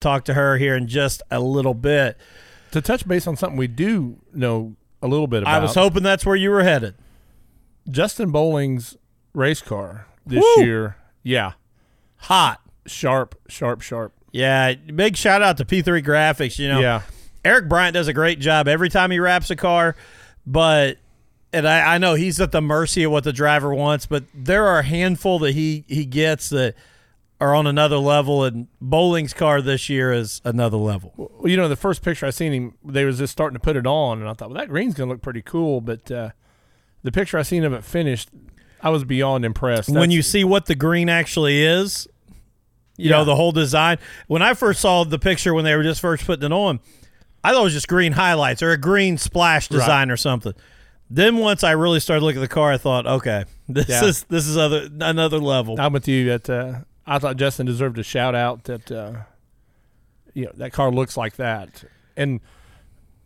talk to her here in just a little bit. To touch base on something we do know a little bit about. I was hoping that's where you were headed. Justin Bowling's race car this Woo! year. Yeah, Hot. sharp, sharp, sharp. Yeah, big shout out to P3 Graphics. You know, Yeah, Eric Bryant does a great job every time he wraps a car, but and I, I know he's at the mercy of what the driver wants, but there are a handful that he he gets that are on another level, and Bowling's car this year is another level. well, you know, the first picture I seen him, they was just starting to put it on, and I thought, well, that green's gonna look pretty cool. But uh, the picture I seen of it finished, I was beyond impressed. when you see what the green actually is, you know the whole design. When I first saw the picture when they were just first putting it on, I thought it was just green highlights or a green splash design or something. Then once I really started looking at the car, I thought, okay, this Yeah. is this is other another level. I'm with you. That uh, I thought Justin deserved a shout out. That uh, you know that car looks like that, and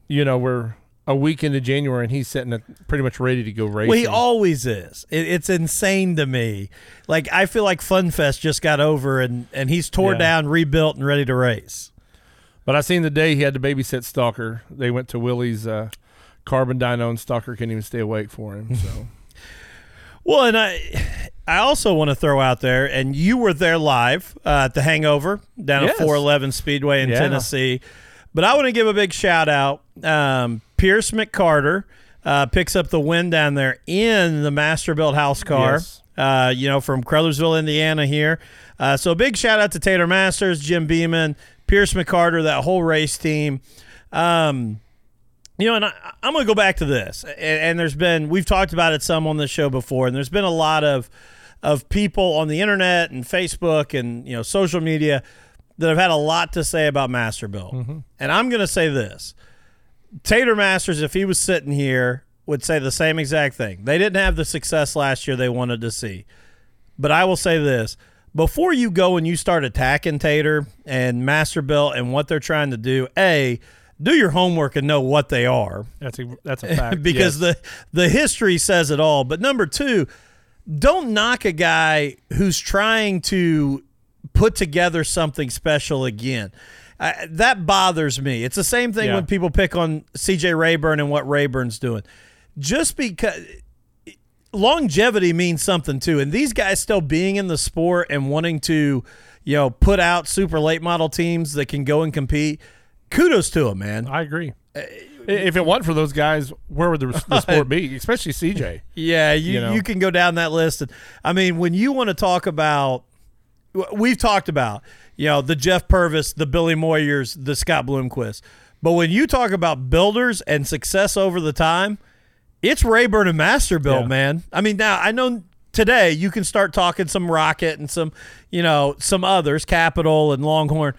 you know we're a week into January and he's sitting at pretty much ready to go racing. Well, he always is. It, it's insane to me. Like I feel like Funfest just got over and and he's tore Yeah. down, rebuilt, and ready to race. but I seen the day he had to babysit Stalker. They went to Willie's uh, carbon dyno, and Stalker couldn't even stay awake for him. So Well, and I, I also want to throw out there, and you were there live uh, at the Hangover down Yes. at 411 Speedway in Yeah. Tennessee. But I want to give a big shout out. Um, Pierce McCarter uh, picks up the win down there in the Masterbuilt house car. Yes. Uh, you know, from Crothersville, Indiana. Here, uh, so a big shout out to Tater Masters, Jim Beeman, Pierce McCarter, that whole race team. Um, you know, and I, I'm going to go back to this. And, and there's been we've talked about it some on the show before, and there's been a lot of of people on the internet and Facebook and you know social media that have had a lot to say about Masterbuilt. Mm-hmm. And I'm going to say this: Tater Masters, if he was sitting here, would say the same exact thing. They didn't have the success last year they wanted to see. But I will say this: before you go and you start attacking Tater and Masterbuilt and what they're trying to do, a do your homework and know what they are that's a that's a fact. because yes. the the history says it all. But number two, don't knock a guy who's trying to put together something special again. Uh, that bothers me. It's the same thing Yeah. when people pick on C.J. Rayburn and what Rayburn's doing. Just because longevity means something too, and these guys still being in the sport and wanting to, you know, put out super late model teams that can go and compete. Kudos to him, man. I agree. Uh, if it wasn't for those guys, where would the, the sport be? Especially CJ. Yeah, you, You know? you can go down that list. And I mean, when you want to talk about, we've talked about, you know, the Jeff Purvis, the Billy Moyers, the Scott Bloomquist. But when you talk about builders and success over the time, it's Rayburn and Masterbuilt, Yeah. man. I mean, now I know today you can start talking some Rocket and some, you know, some others, Capital and Longhorn.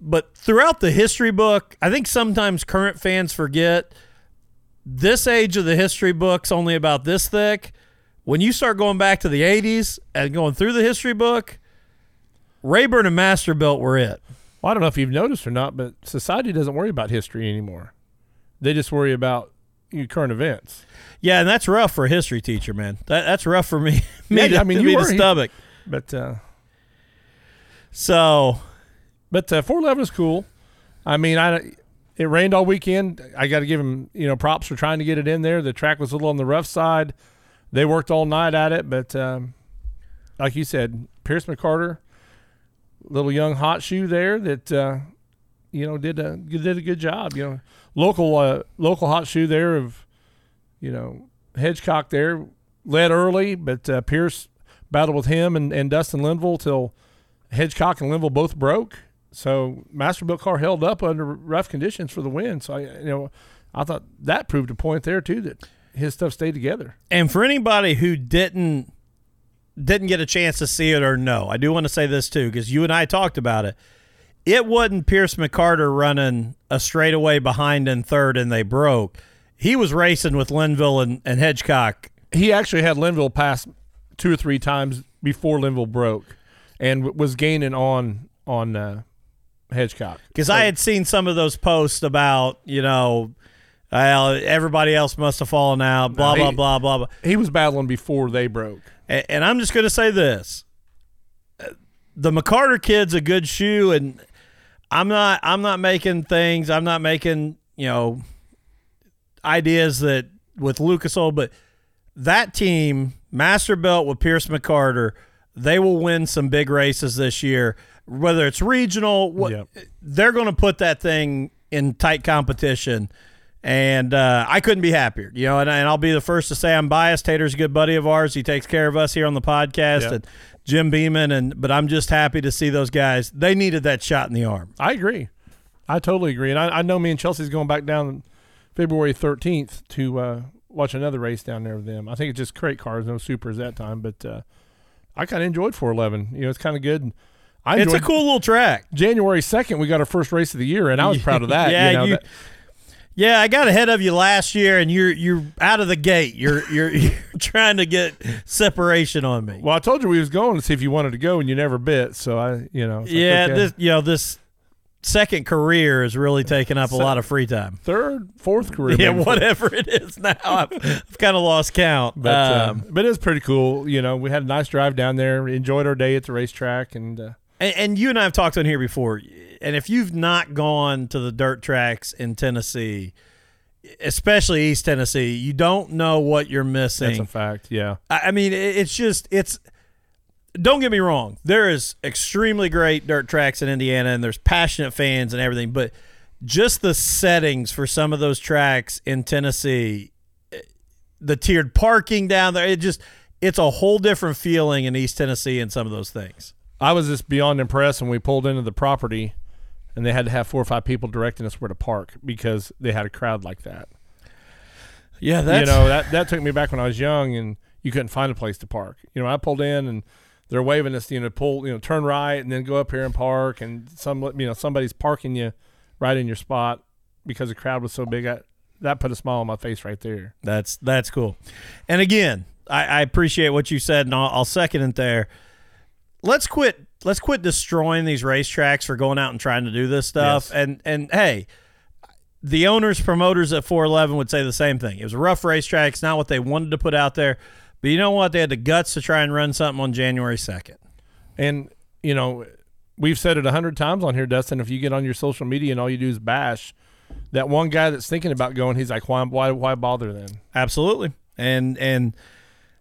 But throughout the history book, I think sometimes current fans forget this age of the history book's only about this thick. When you start going back to the 80s and going through the history book, Rayburn and Masterbuilt were it. Well, I don't know if you've noticed or not, but society doesn't worry about history anymore. They just worry about current events. Yeah, and that's rough for a history teacher, man. That, that's rough for me. me Yeah, to, I mean, to you me to were- stomach. But uh, So, but uh, 411 is cool. I mean, I it rained all weekend. I got to give them you know props for trying to get it in there. The track was a little on the rough side. They worked all night at it, but um, like you said, Pierce McCarter, little young hot shoe there that uh, you know did a did a good job. You know, local uh, local hot shoe there of you know Hedgecock there led early, but uh, Pierce battled with him and, and Dustin Linville till Hedgecock and Linville both broke. So Masterbuilt car held up under rough conditions for the win. So I, you know, I thought that proved a point there too that his stuff stayed together. and for anybody who didn't didn't get a chance to see it or know, I do want to say this too because you and I talked about it. It wasn't Pierce McCarter running a straightaway behind in third and they broke. He was racing with Linville and, and Hedgecock. He actually had Linville pass two or three times before Linville broke, and was gaining on on uh, Hedgecock Because I had seen some of those posts about, you know, well, everybody else must have fallen out, blah, No, blah, he- blah, blah, blah. He was battling before they broke. And, and I'm just going to say this. The McCarter kid's a good shoe, and I'm not I'm not making things. I'm not making you know ideas that with Lucas Oil, but that team, Masterbuilt with Pierce McCarter, they will win some big races this year. Whether it's regional, what Yep. they're going to put that thing in tight competition. And uh, I couldn't be happier, you know. And, and I'll be the first to say I'm biased. Tater's a good buddy of ours. He takes care of us here on the podcast, Yep. and Jim Beeman. And but I'm just happy to see those guys. They needed that shot in the arm. I agree. I totally agree. And I, I know me and Chelsea's going back down February 13th to uh, watch another race down there with them. I think it's just crate cars, no supers that time. But uh, I kind of enjoyed 411. You know, it's kind of good. I It's a cool little track. January 2nd, we got our first race of the year, and I was proud of that. yeah, you know, you- that- Yeah, I got ahead of you last year, and you're you're out of the gate. You're you're, you're trying to get separation on me. well, I told you we was going to see if you wanted to go, and you never bit. So I, you know, it's like, yeah, okay. this you know this second career is really taking up a lot of free time. third, fourth career. Yeah, whatever it is now, I've, I've kind of lost count. But uh, um, but it's pretty cool. You know, we had a nice drive down there. Enjoyed our day at the racetrack, and uh, and, and you and I have talked on here before. And if you've not gone to the dirt tracks in Tennessee, especially East Tennessee, you don't know what you're missing. that's a fact. Yeah, I I mean, it- it's just it's. Don't get me wrong. There is extremely great dirt tracks in Indiana, and there's passionate fans and everything. But just the settings for some of those tracks in Tennessee, eh, the tiered parking down there, it just it's a whole different feeling in East Tennessee and some of those things. I was just beyond impressed when we pulled into the property, and they had to have four or five people directing us where to park because they had a crowd like that. Yeah, that's you know that that took me back when I was young, and you couldn't find a place to park. You know, I pulled in and. They're waving us, you know, pull, you know, turn right and then go up here and park. And some, you know, somebody's parking you right in your spot because the crowd was so big. I, that put a smile on my face right there. That's that's cool. And again, I, I appreciate what you said, and I'll, I'll second it there. Let's quit. Let's quit destroying these racetracks for going out and trying to do this stuff. Yes. And and hey, the owners, promoters at 411 would say the same thing. It was a rough racetrack. It's not what they wanted to put out there. But you know what? They had the guts to try and run something on January 2nd. And you know, we've said it a hundred times on here, Dustin. If you get on your social media and all you do is bash, that one guy that's thinking about going, he's like, why, why, why bother then? Absolutely. And and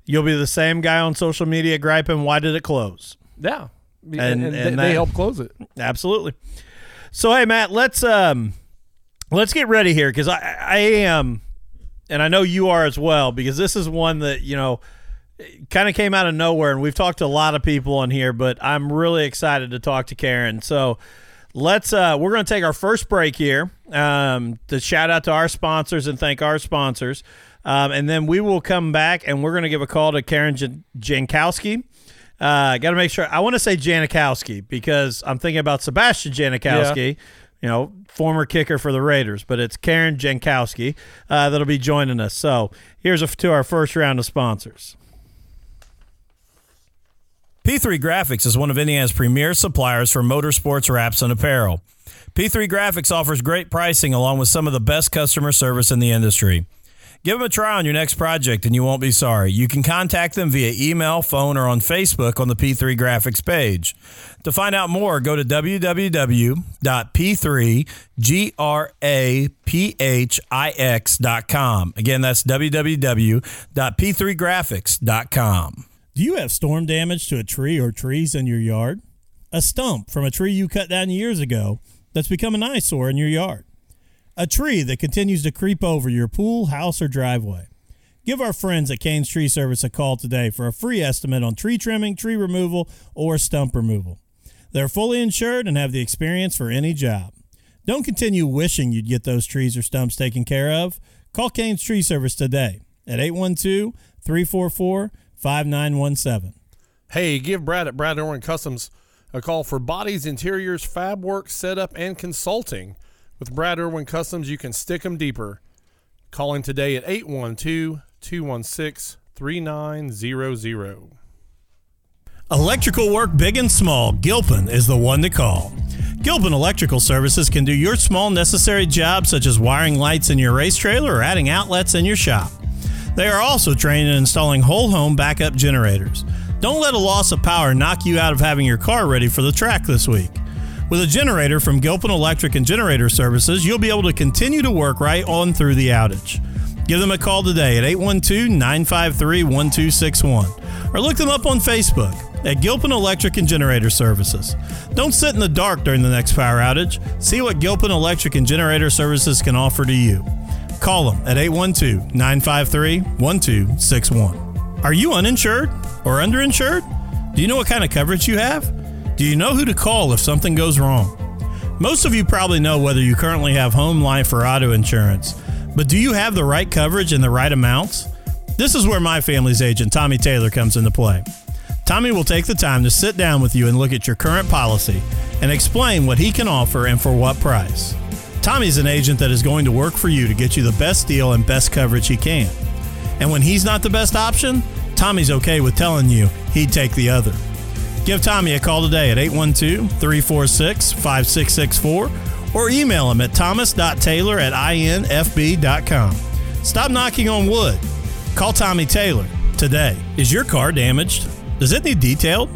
you'll be the same guy on social media griping, why did it close? Yeah, and, And- and, and they, that- help close it. Absolutely. So hey Matt, let's um let's get ready here because I I am and I know you are as well because this is one that you know kind of came out of nowhere and we've talked to a lot of people on here but I'm really excited to talk to Karen so let's uh we're going to take our first break here um to shout out to our sponsors and thank our sponsors um, and then we will come back and we're going to give a call to Karen Jan- Jankowski uh, got to make sure. I want to say Janikowski because I'm thinking about Sebastian Janikowski, you know, former kicker for the Raiders, but it's Karen Jankowski uh, that'll be joining us. So here's a, to our first round of sponsors. P3 Graphics is one of Indiana's premier suppliers for motorsports wraps and apparel. P3 Graphics offers great pricing along with some of the best customer service in the industry. Give them a try on your next project and you won't be sorry. You can contact them via email, phone, or on Facebook on the P3 Graphics page. To find out more, go to www.p3graphics.com. Again, that's www.p3graphics.com. Do you have storm damage to a tree or trees in your yard? A stump from a tree you cut down years ago that's become an eyesore in your yard? A tree that continues to creep over your pool, house, or driveway? Give our friends at Kane's Tree Service a call today for a free estimate on tree trimming, tree removal, or stump removal. They're fully insured and have the experience for any job. Don't continue wishing you'd get those trees or stumps taken care of. Call Kane's Tree Service today at 812 344 5917. Hey, give Brad at Brad Irwin Customs a call for bodies, interiors, fab work, setup, and consulting. With Brad Irwin Customs, you can stick them deeper. Calling today at 812 216 3900. Electrical work big and small, Gilpin is the one to call. Gilpin Electrical Services can do your small necessary jobs such as wiring lights in your race trailer or adding outlets in your shop. They are also trained in installing whole home backup generators. Don't let a loss of power knock you out of having your car ready for the track this week. With a generator from Gilpin Electric and Generator Services, you'll be able to continue to work right on through the outage. Give them a call today at 812 953 1261 or look them up on Facebook at Gilpin Electric and Generator Services. Don't sit in the dark during the next power outage. See what Gilpin Electric and Generator Services can offer to you. Call them at 812 953 1261. Are you uninsured or underinsured? Do you know what kind of coverage you have? Do you know who to call if something goes wrong? Most of you probably know whether you currently have home life or auto insurance, but do you have the right coverage and the right amounts? This is where my family's agent, Tommy Taylor, comes into play. Tommy will take the time to sit down with you and look at your current policy and explain what he can offer and for what price. Tommy's an agent that is going to work for you to get you the best deal and best coverage he can. And when he's not the best option, Tommy's okay with telling you he'd take the other. Give Tommy a call today at 812 346 5664 or email him at thomas.taylor at infb.com. Stop knocking on wood. Call Tommy Taylor today. Is your car damaged? Does it need detailed?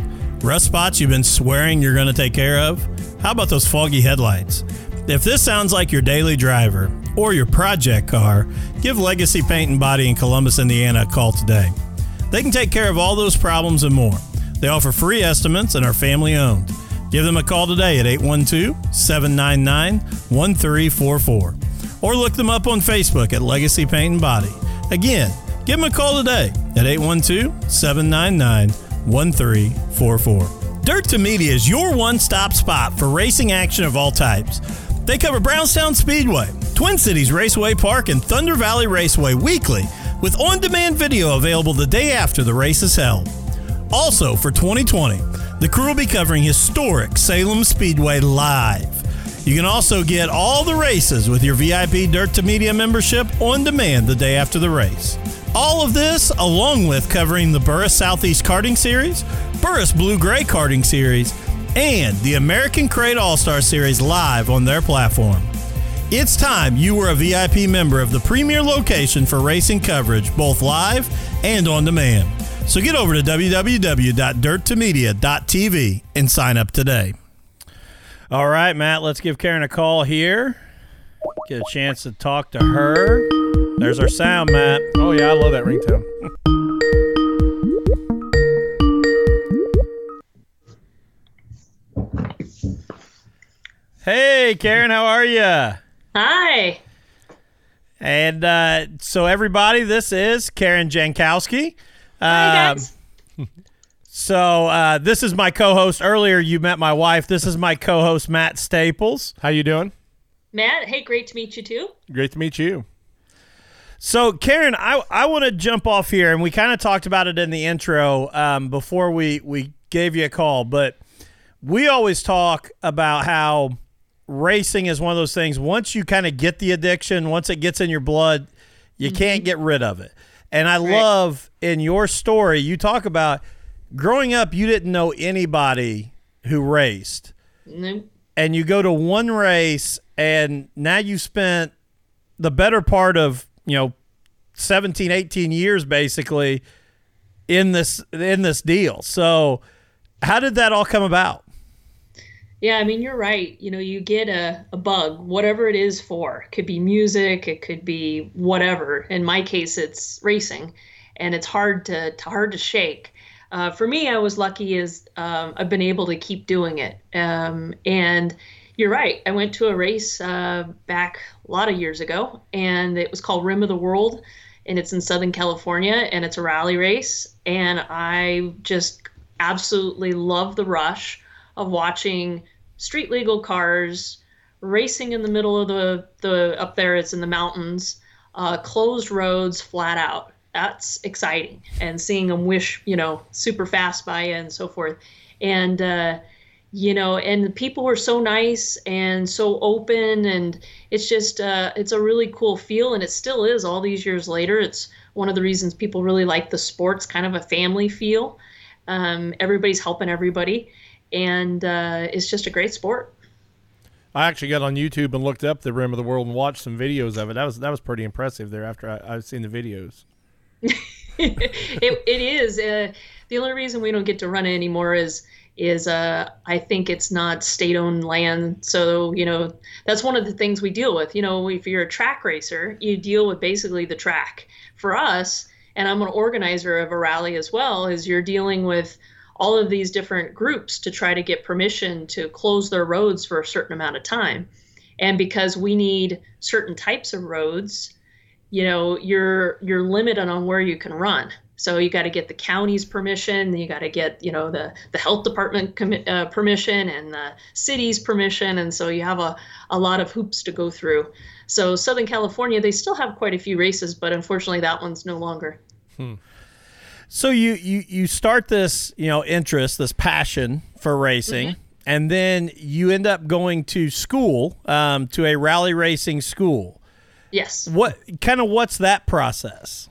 Rust spots you've been swearing you're going to take care of? How about those foggy headlights? If this sounds like your daily driver or your project car, give Legacy Paint and Body in Columbus, Indiana a call today. They can take care of all those problems and more. They offer free estimates and are family owned. Give them a call today at 812 799 1344 or look them up on Facebook at Legacy Paint and Body. Again, give them a call today at 812 799 1344. Dirt to Media is your one stop spot for racing action of all types. They cover Brownstown Speedway, Twin Cities Raceway Park, and Thunder Valley Raceway weekly with on demand video available the day after the race is held. Also, for 2020, the crew will be covering historic Salem Speedway live. You can also get all the races with your VIP Dirt to Media membership on demand the day after the race. All of this, along with covering the Burris Southeast Karting Series, Burris Blue Gray Karting Series, and the American Crate All Star Series live on their platform. It's time you were a VIP member of the premier location for racing coverage, both live and on demand. So get over to www.dirttomedia.tv and sign up today. All right, Matt, let's give Karen a call here. Get a chance to talk to her. There's our sound, Matt. Oh yeah, I love that ringtone. Hey, Karen, how are you? Hi. And uh, so, everybody, this is Karen Jankowski. Hi, Um, guys. So, uh, this is my co host. Earlier, you met my wife. This is my co host, Matt Staples. How you doing? Matt, hey, great to meet you too. Great to meet you. So, Karen, I, I want to jump off here, and we kind of talked about it in the intro um, before we, we gave you a call, but we always talk about how racing is one of those things. Once you kind of get the addiction, once it gets in your blood, you can't get rid of it. And I love in your story, you talk about growing up, you didn't know anybody who raced. Nope. and you go to one race and now you spent the better part of you know 17 18 years basically in this in this deal. So how did that all come about Yeah, I mean, you're right. You know, you get a, a bug, whatever it is for. It could be music, it could be whatever. In my case, it's racing, and it's hard to, to hard to shake. Uh, for me, I was lucky as um, I've been able to keep doing it. Um, and you're right. I went to a race uh, back a lot of years ago, and it was called Rim of the World, and it's in Southern California, and it's a rally race. And I just absolutely love the rush of watching street legal cars racing in the middle of the, the up there it's in the mountains uh, closed roads flat out. That's exciting. And seeing them wish you know super fast by and so forth. And uh, you know and the people were so nice and so open and it's just uh, it's a really cool feel and it still is all these years later. It's one of the reasons people really like the sports kind of a family feel. Um, everybody's helping everybody and uh, it's just a great sport I actually got on YouTube and looked up the Rim of the World and watched some videos of it. That was that was pretty impressive there after I, I've seen the videos. it, it is uh, the only reason we don't get to run it anymore is is uh, I think it's not state owned land. So, you know, that's one of the things we deal with. You know, if you're a track racer, you deal with basically the track. For us, and I'm an organizer of a rally as well, is you're dealing with all of these different groups to try to get permission to close their roads for a certain amount of time. And because we need certain types of roads, you know, you're you're limited on where you can run. So you got to get the county's permission, you got to get you know the the health department uh, permission and the city's permission, and so you have a a lot of hoops to go through. So Southern California, they still have quite a few races, but unfortunately that one's no longer. Hmm. So you you you start this you know interest, this passion for racing. Mm-hmm. And then you end up going to school, um, to a rally racing school. Yes. What kind of what's that process?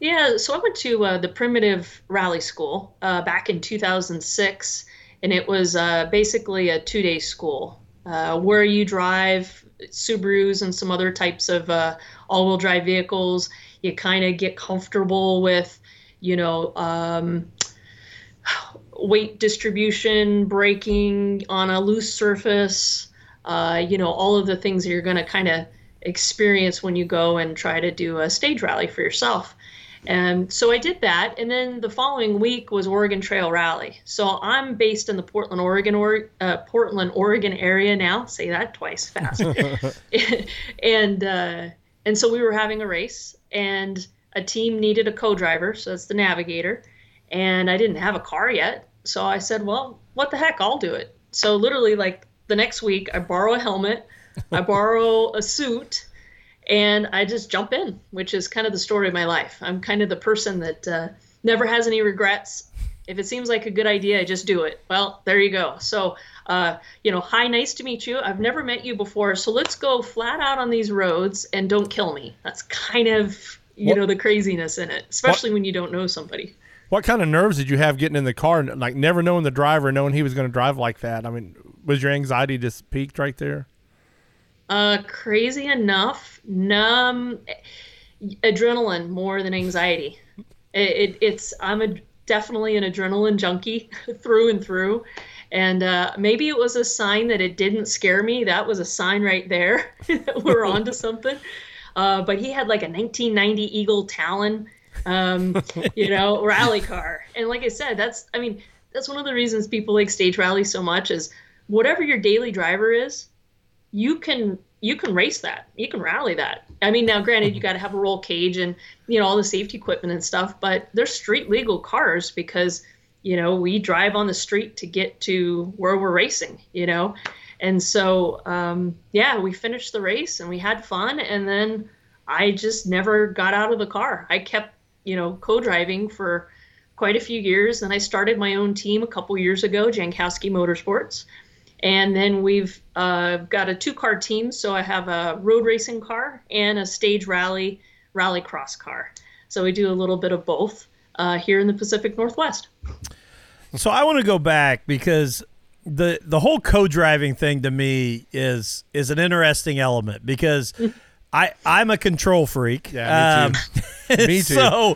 Yeah, so I went to uh, the Primitive Rally School uh, back in 2006, and it was uh, basically a two day school uh, where you drive Subarus and some other types of uh, all wheel drive vehicles. You kind of get comfortable with, you know, um, weight distribution, braking on a loose surface, uh, you know, all of the things that you're going to kind of experience when you go and try to do a stage rally for yourself. And so I did that. And then the following week was Oregon Trail Rally. So I'm based in the Portland, Oregon, or, uh, Portland, Oregon area now. Say that twice fast. and uh, and so we were having a race, and a team needed a co-driver. So that's the navigator. And I didn't have a car yet, so I said, well, what the heck, I'll do it. So literally, like the next week, I borrow a helmet, I borrow a suit and I just jump in, which is kind of the story of my life. I'm kind of the person that uh, never has any regrets. If it seems like a good idea, I just do it. Well, there you go. So, uh, you know, hi, nice to meet you. I've never met you before, so let's go flat out on these roads and don't kill me. That's kind of you what? know the craziness in it, especially what? when you don't know somebody. What kind of nerves did you have getting in the car, and like never knowing the driver, knowing he was going to drive like that? I mean, was your anxiety just peaked right there? Uh, crazy enough, numb, adrenaline more than anxiety. It, it, it's I'm a definitely an adrenaline junkie through and through, and uh, maybe it was a sign that it didn't scare me. That was a sign right there that we're onto something. Uh, but he had like a 1990 Eagle Talon, um, you know, rally car, and like I said, that's I mean that's one of the reasons people like stage rally so much is whatever your daily driver is you can you can race that. You can rally that. I mean now granted you got to have a roll cage and you know all the safety equipment and stuff but they're street legal cars because you know we drive on the street to get to where we're racing you know and so um, yeah we finished the race and we had fun and then i just never got out of the car i kept you know co-driving for quite a few years and i started my own team a couple years ago jankowski motorsports and then we've uh, got a two car team. So I have a road racing car and a stage rally, rally cross car. So we do a little bit of both uh, here in the Pacific Northwest. So I want to go back because the the whole co-driving thing to me is is an interesting element because I I'm a control freak. Yeah, me too. Um, me too. So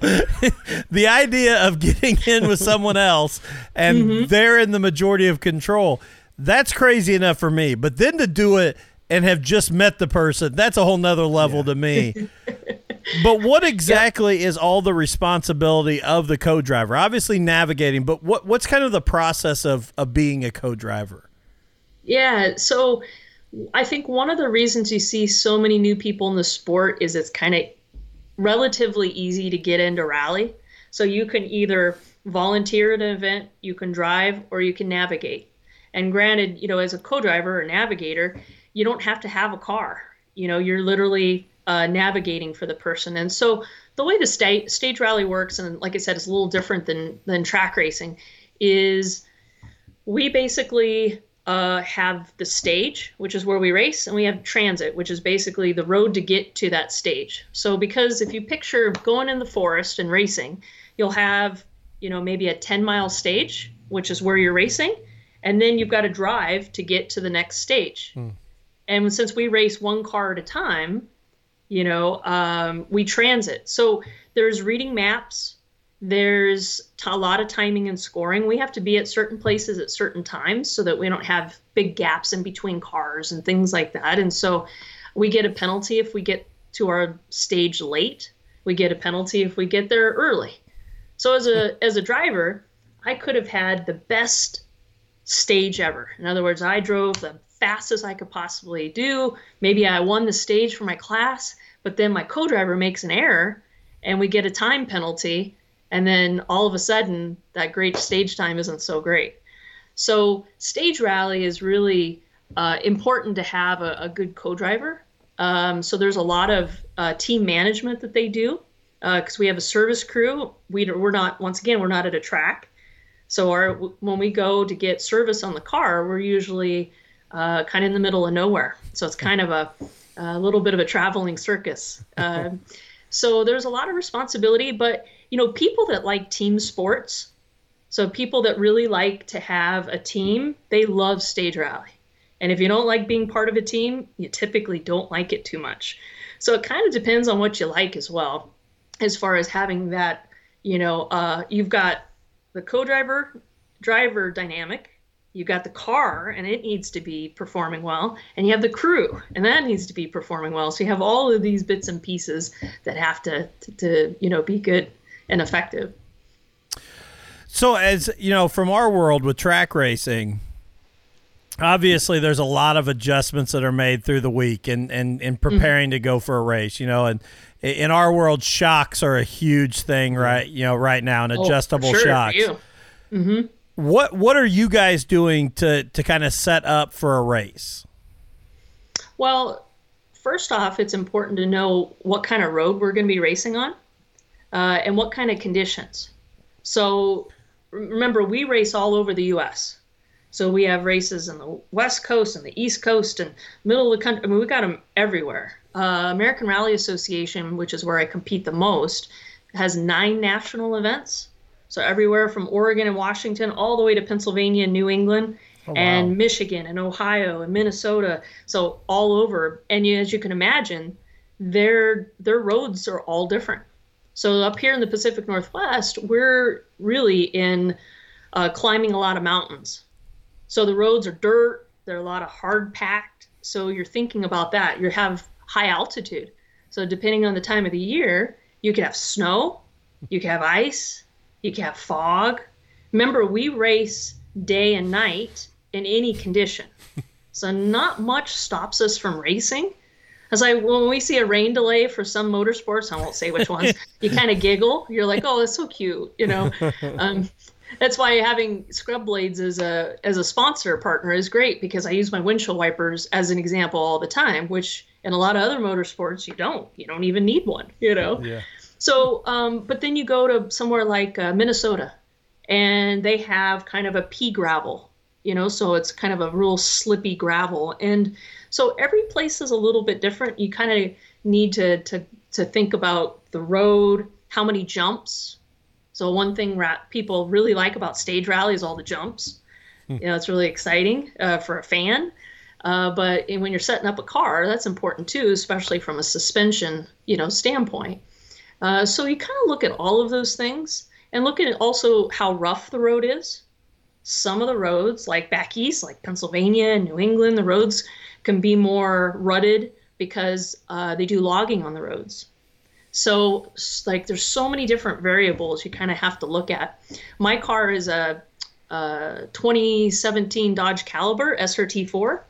the idea of getting in with someone else and mm-hmm. they're in the majority of control that's crazy enough for me. But then to do it and have just met the person, that's a whole nother level yeah. to me. But what exactly yeah. is all the responsibility of the co-driver? Obviously navigating, but what what's kind of the process of of being a co-driver? Yeah, so I think one of the reasons you see so many new people in the sport is it's kind of relatively easy to get into rally. So you can either volunteer at an event, you can drive, or you can navigate. And granted, you know, as a co-driver or navigator, you don't have to have a car. You know, you're literally uh, navigating for the person. And so the way the state stage rally works, and like I said, it's a little different than than track racing, is we basically uh, have the stage, which is where we race, and we have transit, which is basically the road to get to that stage. So because if you picture going in the forest and racing, you'll have you know maybe a 10 mile stage, which is where you're racing and then you've got to drive to get to the next stage. Hmm. And since we race one car at a time, you know, um, we transit. So there's reading maps. there's a lot of timing and scoring. We have to be at certain places at certain times so that we don't have big gaps in between cars and things like that. And so we get a penalty if we get to our stage late. We get a penalty if we get there early. So as a as a driver, I could have had the best stage ever. In other words, I drove the fastest I could possibly do. Maybe I won the stage for my class, but then my co-driver makes an error and we get a time penalty and then all of a sudden that great stage time isn't so great. So stage rally is really uh, important to have a, a good co-driver. Um, so there's a lot of uh, team management that they do because uh, we have a service crew. We, we're not once again we're not at a track. So our when we go to get service on the car we're usually uh, kind of in the middle of nowhere. So it's kind of a, a little bit of a traveling circus uh, so there's a lot of responsibility but you know, people that like team sports, so people that really like to have a team, they love stage rally. And if you don't like being part of a team, you typically don't like it too much. So it kind of depends on what you like as well, as far as having that, you know, uh, you've got the co-driver driver dynamic, you got the car and it needs to be performing well and you have the crew and that needs to be performing well so you have all of these bits and pieces that have to to, to you know be good and effective. So, as you know, from our world with track racing, obviously there's a lot of adjustments that are made through the week and and, and mm-hmm. preparing mm-hmm. to go for a race. You know, and in our world, shocks are a huge thing, right? You know, right now, and oh, adjustable oh, sure, shocks. Mm-hmm. What what are you guys doing to to kind of set up for a race? Well, first off, it's important to know what kind of road we're going to be racing on uh, and what kind of conditions. So remember, we race all over the U.S. So we have races in the West Coast and the East Coast and middle of the country. I mean, we got them everywhere. Uh, American Rally Association, which is where I compete the most, has nine national events. So everywhere from Oregon and Washington all the way to Pennsylvania and New England. Oh, wow. and Michigan and Ohio and Minnesota, so all over. And you, as you can imagine, their their roads are all different. So up here in the Pacific Northwest, we're really in uh, climbing a lot of mountains. So the roads are dirt, they're a lot of hard packed. So you're thinking about that. You have high altitude. So depending on the time of the year, you could have snow, you could have ice, you could have fog. Remember, we race day and night in any condition. So not much stops us from racing. As I when we see a rain delay for some motorsports, I won't say which ones, you kind of giggle. You're like, oh, that's so cute, you know. Um, that's why having Scrub Blades as a as a sponsor partner is great because I use my windshield wipers as an example all the time, which in a lot of other motorsports you don't. You don't even need one, you know. Yeah. So, um, but then you go to somewhere like uh, Minnesota, and they have kind of a pea gravel, you know, so it's kind of a real slippy gravel, and so every place is a little bit different. You kind of need to, to, to think about the road, how many jumps. So one thing ra- people really like about stage rally is all the jumps. Hmm. You know, it's really exciting uh, for a fan. Uh, but when you're setting up a car, that's important too, especially from a suspension, you know, standpoint. Uh, so you kind of look at all of those things and look at also how rough the road is. Some of the roads, like back east, like Pennsylvania and New England, the roads can be more rutted because uh, they do logging on the roads. So, like, there's so many different variables you kind of have to look at. My car is a, a 2017 Dodge Caliber SRT4.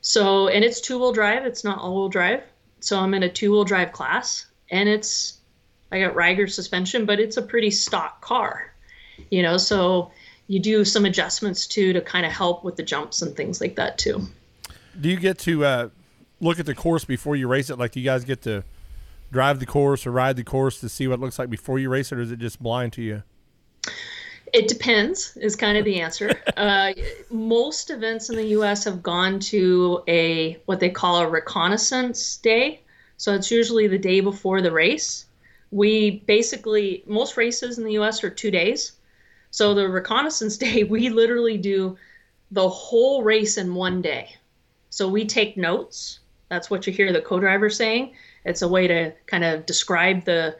So, and it's two wheel drive, it's not all wheel drive. So, I'm in a two wheel drive class, and it's, I got Reiger suspension, but it's a pretty stock car, you know. So, you do some adjustments too to kind of help with the jumps and things like that too do you get to uh, look at the course before you race it? Like, do you guys get to drive the course or ride the course to see what it looks like before you race it, or is it just blind to you? It depends, is kind of the answer. uh, most events in the U.S. have gone to a what they call a reconnaissance day. So it's usually the day before the race. We basically most races in the U.S. are two days. So the reconnaissance day, we literally do the whole race in one day. So we take notes. That's what you hear the co-driver saying. It's a way to kind of describe the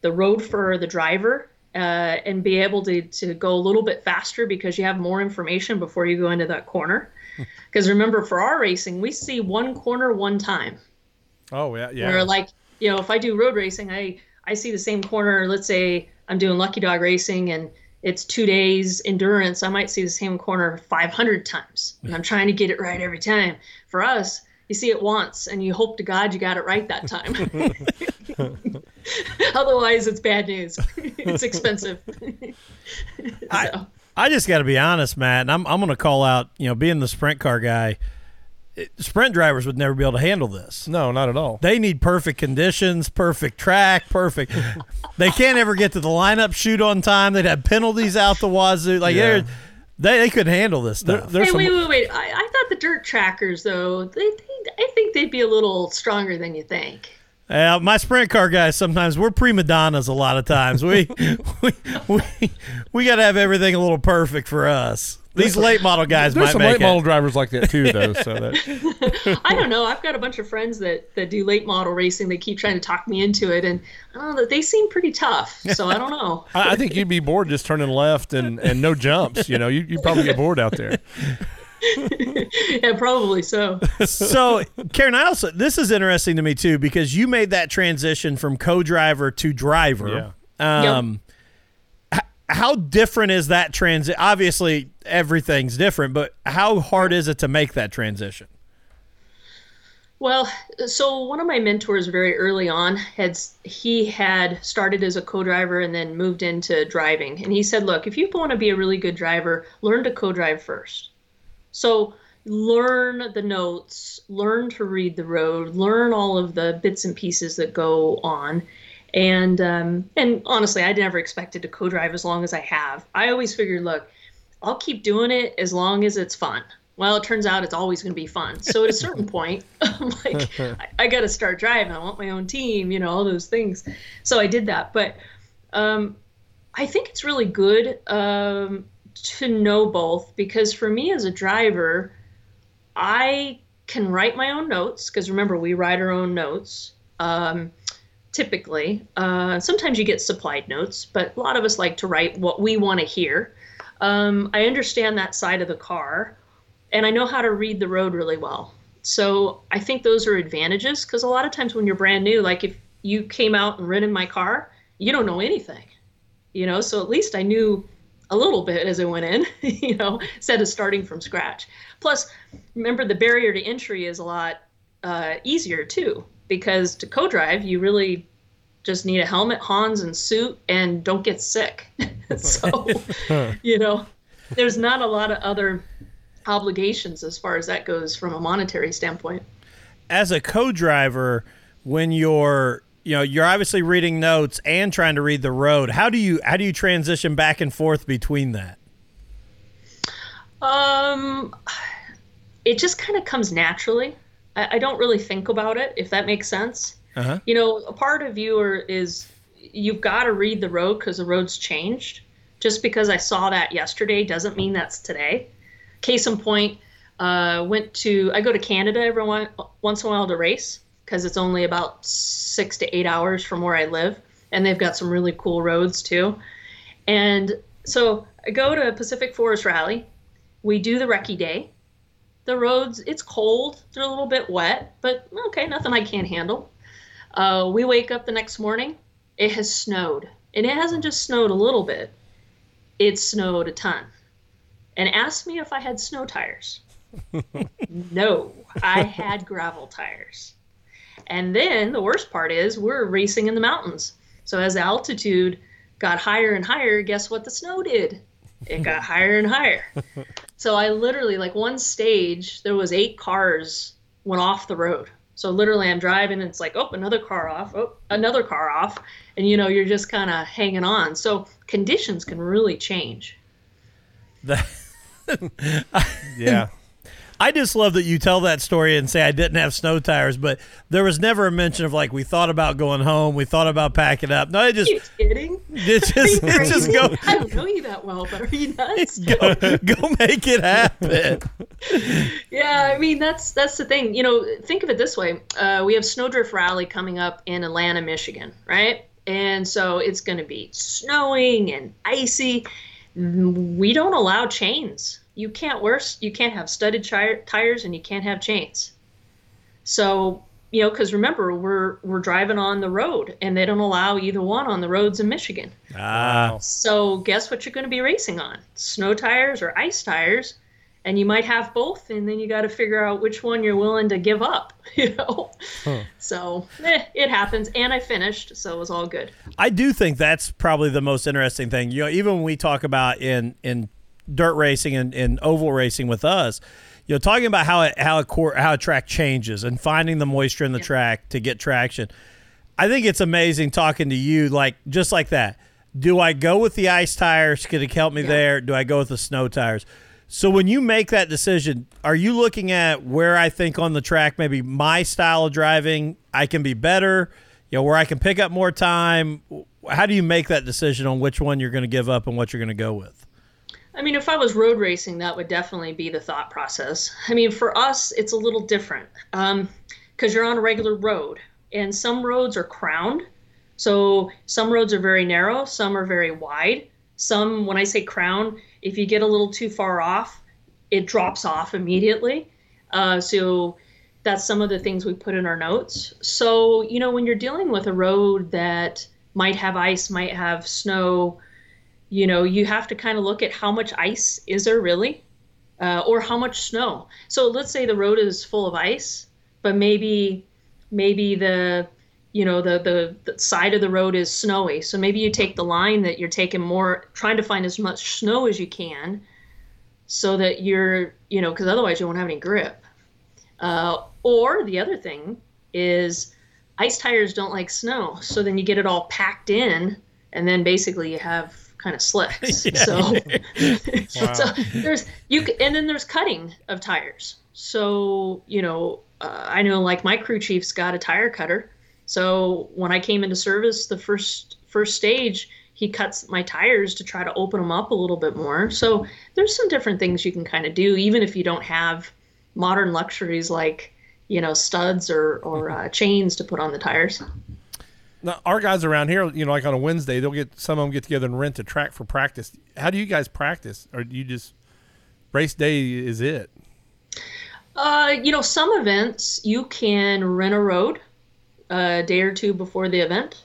the road for the driver uh, and be able to, to go a little bit faster because you have more information before you go into that corner. Because remember, for our racing, we see one corner one time. Oh yeah, yeah. Where like you know, if I do road racing, I I see the same corner. Let's say I'm doing Lucky Dog racing and it's two days endurance. I might see the same corner 500 times, and I'm trying to get it right every time. For us, you see it once, and you hope to God you got it right that time. Otherwise, it's bad news. it's expensive. I, I just got to be honest, Matt, and I'm, I'm going to call out, you know, being the sprint car guy, it- sprint drivers would never be able to handle this. no, not at all. They need perfect conditions, perfect track, perfect. they can't ever get to the lineup shoot on time. They'd have penalties out the wazoo. Like, Yeah. they're they, they couldn't handle this There- stuff. there's hey, some, wait, wait, wait. I, I thought the dirt trackers, though, they, they, I think they'd be a little stronger than you think. Uh, my sprint car guys sometimes we're prima donnas a lot of times. We we we, we got to have everything a little perfect for us. These late model guys there's might some make late it. model drivers like that too, though. So that I don't know. I've got a bunch of friends that, that do late model racing. They keep trying to talk me into it, and I don't know. They seem pretty tough. So I don't know. I, I think you'd be bored just turning left and, and no jumps. You know, you you probably get bored out there. yeah, probably so. so Karen, I also this is interesting to me too because you made that transition from co-driver to driver. Um, h- how different is that transition? Obviously, everything's different, but how hard is it to make that transition? Well, so one of my mentors very early on had he had started as a co-driver and then moved into driving. And he said, "Look, if you want to be a really good driver, learn to co-drive first. So learn the notes, learn to read the road, learn all of the bits and pieces that go on." And um, and honestly, I never expected to co-drive as long as I have. I always figured, look, I'll keep doing it as long as it's fun. Well, it turns out it's always going to be fun. So at a certain point, I'm like, I, I got to start driving. I want my own team, you know, all those things. So I did that. But um, I think it's really good um, to know both because for me as a driver, I can write my own notes because remember, we write our own notes. Um, typically, uh, sometimes you get supplied notes, but a lot of us like to write what we want to hear. Um, I understand that side of the car and I know how to read the road really well. So I think those are advantages because a lot of times when you're brand new, like if you came out and in my car, you don't know anything, you know. So at least I knew a little bit as I went in, you know, instead of starting from scratch. Plus, remember the barrier to entry is a lot uh, easier too because to co-drive you really just need a helmet, Hans, and suit, and don't get sick. so, you know, there's not a lot of other obligations as far as that goes from a monetary standpoint. As a co-driver, when you're you know you're obviously reading notes and trying to read the road, how do you how do you transition back and forth between that? Um, it just kind of comes naturally. I, I don't really think about it, if that makes sense. Uh-huh. You know, a part of you are, is you've got to read the road because the road's changed. Just because I saw that yesterday doesn't mean that's today. Case in point, uh, went to I go to Canada every one, once in a while to race because it's only about six to eight hours from where I live, and they've got some really cool roads too. And so I go to Pacific Forest Rally. We do the recce day. The roads, it's cold. They're a little bit wet, but okay, nothing I can't handle. Uh, we wake up the next morning. It has snowed. And it hasn't just snowed a little bit, it snowed a ton. And asked me if I had snow tires. no, I had gravel tires. And then the worst part is we're racing in the mountains. So as the altitude got higher and higher, guess what the snow did? It got higher and higher. So I literally like one stage there was eight cars went off the road. So literally I'm driving and it's like, oh, another car off, oh, another car off, and you know, you're just kind of hanging on. So conditions can really change. That- Yeah. I just love that you tell that story and say I didn't have snow tires, but there was never a mention of like we thought about going home, we thought about packing up. No, it just you kidding? it just it just go I don't know you that well, but are you nuts? go, go make it happen. Yeah, I mean that's that's the thing. You know, think of it this way: uh, we have Snowdrift Rally coming up in Atlanta, Michigan, right? and so it's going to be snowing and icy. We don't allow chains. You can't wear you can't have studded tires and you can't have chains. So you know, because remember we're we're driving on the road, and they don't allow either one on the roads in Michigan. Ah. So guess what you're going to be racing on? Snow tires or ice tires, and you might have both, and then you got to figure out which one you're willing to give up. You know. Huh. So eh, it happens, and I finished, so it was all good. I do think that's probably the most interesting thing. You know, even when we talk about in in dirt racing and, and oval racing with us you know, talking about how it, how a court, how a track changes and finding the moisture in the yeah. track to get traction. I think it's amazing talking to you, like just like that. Do I go with the ice tires? Could it help me yeah. there? Do I go with the snow tires? So when you make that decision, are you looking at where I think on the track maybe my style of driving I can be better, you know, where I can pick up more time? How do you make that decision on which one you're going to give up and what you're going to go with? I mean, if I was road racing, that would definitely be the thought process. I mean, for us, it's a little different because um, you're on a regular road, and some roads are crowned. So some roads are very narrow, some are very wide. Some, when I say crown, if you get a little too far off, it drops off immediately. Uh, so that's some of the things we put in our notes. So, you know, when you're dealing with a road that might have ice, might have snow, you know you have to kind of look at how much ice is there really uh, or how much snow. So let's say the road is full of ice but maybe maybe the you know the, the, the side of the road is snowy. So maybe you take the line that you're taking more trying to find as much snow as you can so that you're you know because otherwise you won't have any grip. Uh, or the other thing is ice tires don't like snow. So then you get it all packed in and then basically you have kind of slicks. yeah. So, wow. so there's you and then there's cutting of tires. So you know, uh, I know like my crew chief's got a tire cutter. So when I came into service, the first first stage, he cuts my tires to try to open them up a little bit more. So there's some different things you can kind of do, even if you don't have modern luxuries like you know studs or or uh, chains to put on the tires. Now, our guys around here, you know, like on a Wednesday, they'll get some of them get together and rent a track for practice. How do you guys practice, or do you just race day is it? Uh, you know, some events you can rent a road a day or two before the event.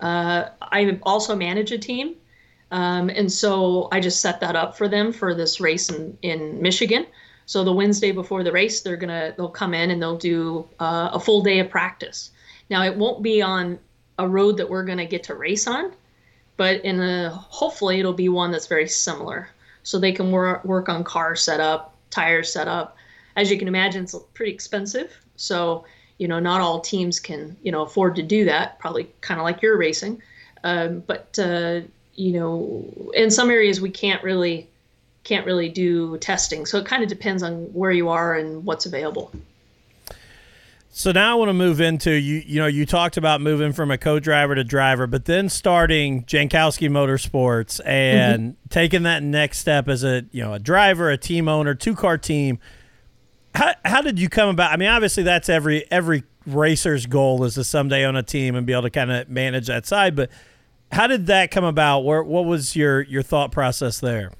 Uh, I also manage a team, um, and so I just set that up for them for this race in, in Michigan. So the Wednesday before the race, they're gonna they'll come in and they'll do uh, a full day of practice. Now it won't be on a road that we're going to get to race on, but in a hopefully it'll be one that's very similar. So they can work work on car setup, tire setup. As you can imagine, it's pretty expensive. So you know, not all teams can you know afford to do that. Probably kind of like you're racing, um, but uh, you know, in some areas we can't really can't really do testing. So it kind of depends on where you are and what's available. So now I want to move into you. You know, you talked about moving from a co-driver to driver, but then starting Jankowski Motorsports and mm-hmm. taking that next step as a you know a driver, a team owner, two car team. How, how did you come about? I mean, obviously that's every every racer's goal is to someday own a team and be able to kind of manage that side. But how did that come about? Where what was your your thought process there?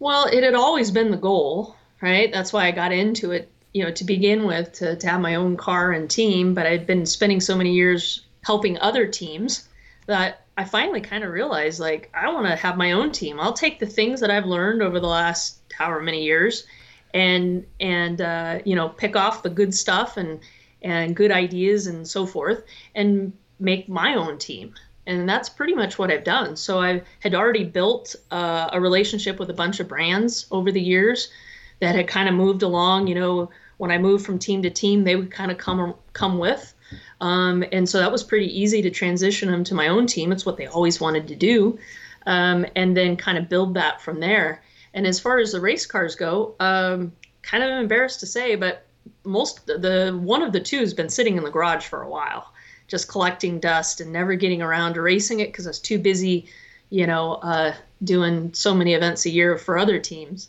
Well, it had always been the goal, right? That's why I got into it you know, to begin with, to, to have my own car and team, but I'd been spending so many years helping other teams that I finally kind of realized like I want to have my own team. I'll take the things that I've learned over the last however many years and and uh, you know pick off the good stuff and and good ideas and so forth and make my own team and that's pretty much what I've done. So I had already built uh, a relationship with a bunch of brands over the years that had kind of moved along. You know, when I moved from team to team, they would kind of come come with. Um, and so that was pretty easy to transition them to my own team. It's what they always wanted to do, um, and then kind of build that from there. And as far as the race cars go, um, kind of embarrassed to say, but most the one of the two has been sitting in the garage for a while, just collecting dust and never getting around to racing it because I was too busy, you know, uh, doing so many events a year for other teams.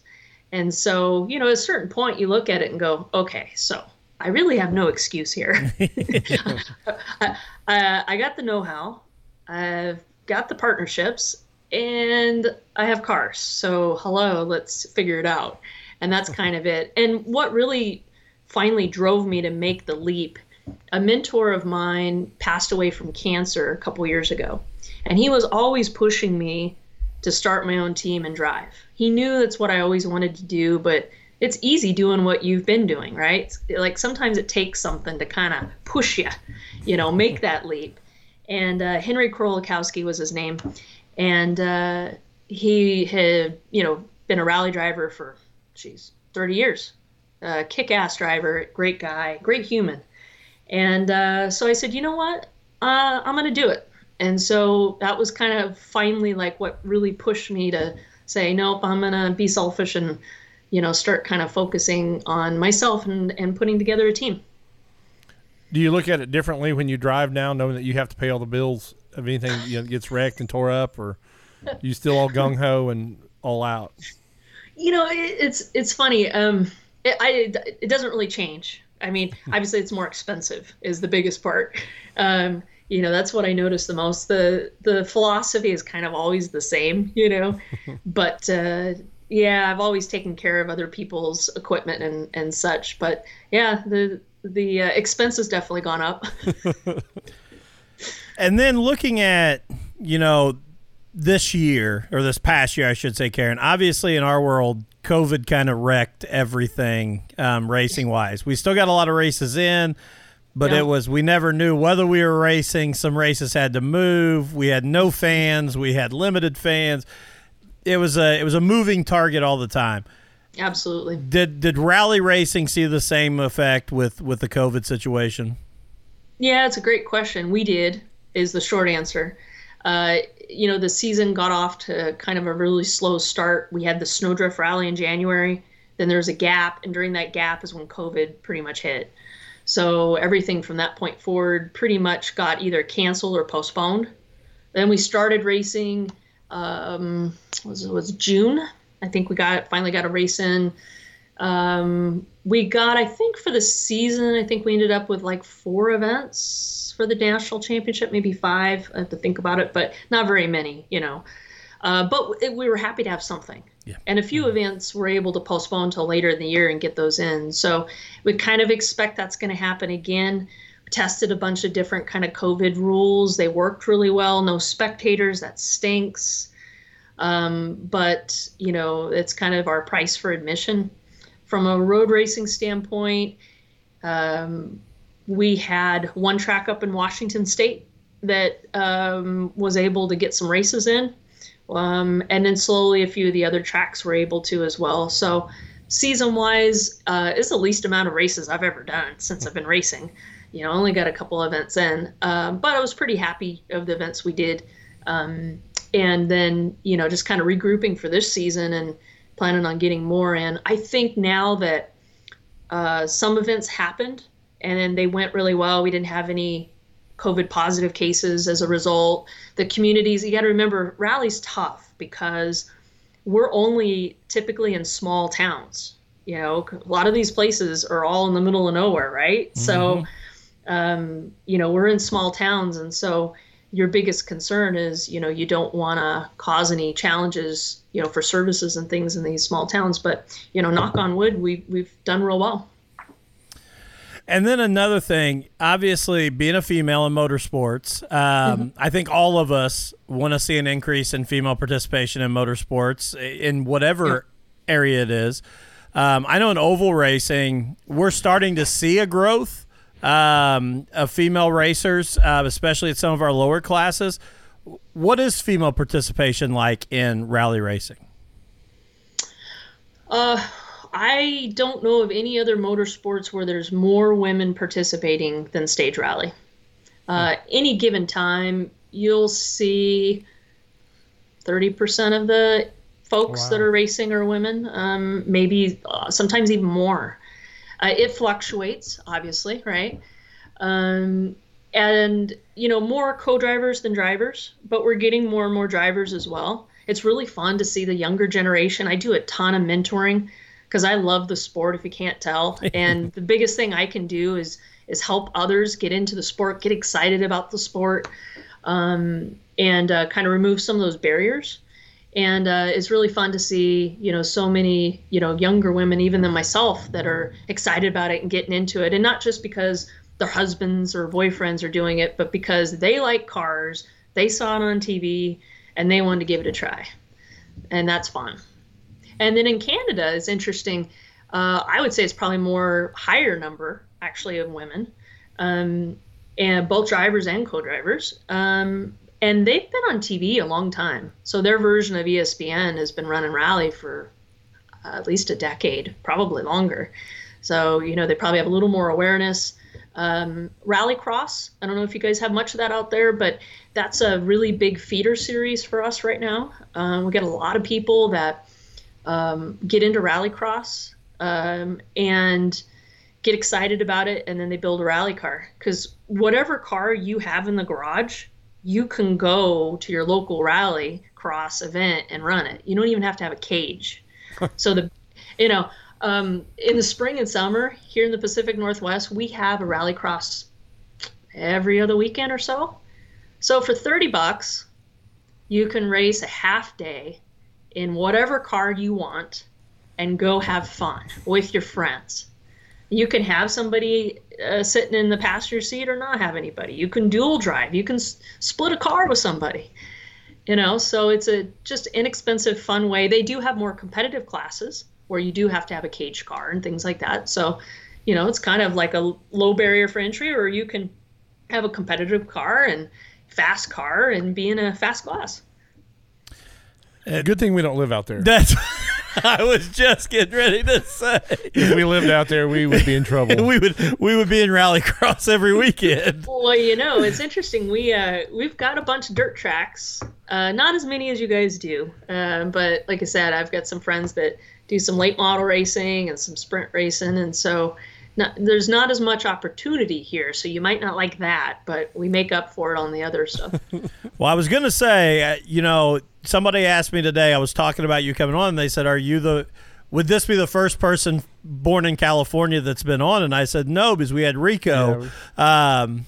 And so, you know, at a certain point, you look at it and go, okay, so I really have no excuse here. I, I got the know-how, I've got the partnerships, and I have cars. So hello, let's figure it out. And that's kind of it. And what really finally drove me to make the leap, a mentor of mine passed away from cancer a couple years ago, and he was always pushing me to start my own team and drive. He knew that's what I always wanted to do, but it's easy doing what you've been doing, right? Like sometimes it takes something to kind of push you, you know, make that leap. And uh, Henry Krolikowski was his name, and uh, he had, you know, been a rally driver for, geez, 30 years. Uh, kick-ass driver, great guy, great human. And uh, so I said, you know what? Uh, I'm going to do it. And so that was kind of finally like what really pushed me to say, nope, I'm going to be selfish and you know, start kind of focusing on myself and, and putting together a team. Do you look at it differently when you drive now, knowing that you have to pay all the bills of anything you know, gets wrecked and tore up, or you still all gung ho and all out? You know, it, it's it's funny. Um, it, I it doesn't really change. I mean, obviously, it's more expensive is the biggest part. Um, you know, that's what I notice the most. the The philosophy is kind of always the same. You know, but uh, yeah, I've always taken care of other people's equipment and and such, but yeah, the the uh, expense has definitely gone up. and then looking at you know this year or this past year, I should say, Karen. Obviously, in our world, COVID kind of wrecked everything um, racing wise. We still got a lot of races in, but yeah. it was we never knew whether we were racing. Some races had to move. We had no fans. We had limited fans it was a it was a moving target all the time. Absolutely. Did did rally racing see the same effect with with the COVID situation? Yeah, it's a great question. We did is the short answer. Uh, you know, the season got off to kind of a really slow start. We had the Snowdrift Rally in January. Then there was a gap, and during that gap is when COVID pretty much hit. So everything from that point forward pretty much got either canceled or postponed. Then we started racing um, was it was June. I think we got finally got a race in. Um, we got I think for the season I think we ended up with like four events for the national championship, maybe five. I have to think about it, but not very many, you know. Uh, but we were happy to have something. Yeah. And a few mm-hmm. events were able to postpone until later in the year and get those in. So we kind of expect that's going to happen again tested a bunch of different kind of COVID rules. They worked really well. No spectators. That stinks. Um, but you know, it's kind of our price for admission. From a road racing standpoint, um, we had one track up in Washington State that um, was able to get some races in, um, and then slowly a few of the other tracks were able to as well. So season wise, uh, is the least amount of races I've ever done since I've been racing you know, only got a couple events in, um, but I was pretty happy of the events we did. Um, and then, you know, just kind of regrouping for this season and planning on getting more in. I think now that uh, some events happened and then they went really well, we didn't have any COVID positive cases as a result. The communities, you got to remember, rally's tough because we're only typically in small towns. You know, a lot of these places are all in the middle of nowhere, right? Mm-hmm. So um, you know, we're in small towns, and so your biggest concern is, you know, you don't want to cause any challenges, you know, for services and things in these small towns. But you know, knock on wood, we we've done real well. And then another thing, obviously, being a female in motorsports, um, mm-hmm. I think all of us want to see an increase in female participation in motorsports in whatever yeah. area it is. Um, I know in oval racing, we're starting to see a growth um, of female racers, uh, especially at some of our lower classes. What is female participation like in rally racing? Uh, I don't know of any other motorsports where there's more women participating than stage rally. Uh, any given time, you'll see 30% of the folks wow. that are racing are women, um, maybe uh, sometimes even more. Uh, it fluctuates, obviously, right? Um, and you know, more co-drivers than drivers, but we're getting more and more drivers as well. It's really fun to see the younger generation. I do a ton of mentoring because I love the sport. If you can't tell, and the biggest thing I can do is is help others get into the sport, get excited about the sport, um, and uh, kind of remove some of those barriers. And uh, it's really fun to see, you know, so many, you know, younger women, even than myself, that are excited about it and getting into it, and not just because their husbands or boyfriends are doing it, but because they like cars, they saw it on TV, and they wanted to give it a try, and that's fun. And then in Canada, it's interesting. Uh, I would say it's probably more higher number actually of women, um, and both drivers and co-drivers. Um, and they've been on TV a long time. So their version of ESPN has been running rally for uh, at least a decade, probably longer. So you know they probably have a little more awareness. Um, Rallycross, I don't know if you guys have much of that out there, but that's a really big feeder series for us right now. Um, we get a lot of people that um, get into Rallycross um, and get excited about it, and then they build a rally car. Because whatever car you have in the garage, you can go to your local rally cross event and run it. You don't even have to have a cage. so the, you know, um, in the spring and summer here in the Pacific Northwest, we have a rallycross every other weekend or so. So for 30 bucks, you can race a half day in whatever car you want and go have fun with your friends. You can have somebody uh, sitting in the passenger seat or not have anybody. You can dual drive. You can s- split a car with somebody. You know, so it's a just inexpensive, fun way. They do have more competitive classes where you do have to have a cage car and things like that. So, you know, it's kind of like a low barrier for entry, or you can have a competitive car and fast car and be in a fast class. Good thing we don't live out there. That's I was just getting ready to say. if we lived out there, we would be in trouble. we would we would be in rallycross every weekend. Well, you know, it's interesting. We uh, we've got a bunch of dirt tracks, uh, not as many as you guys do, uh, but like I said, I've got some friends that do some late model racing and some sprint racing, and so not, there's not as much opportunity here. So you might not like that, but we make up for it on the other stuff. Well, I was going to say, uh, you know, somebody asked me today. I was talking about you coming on. And they said, "Are you the? Would this be the first person born in California that's been on?" And I said, "No, because we had Rico um,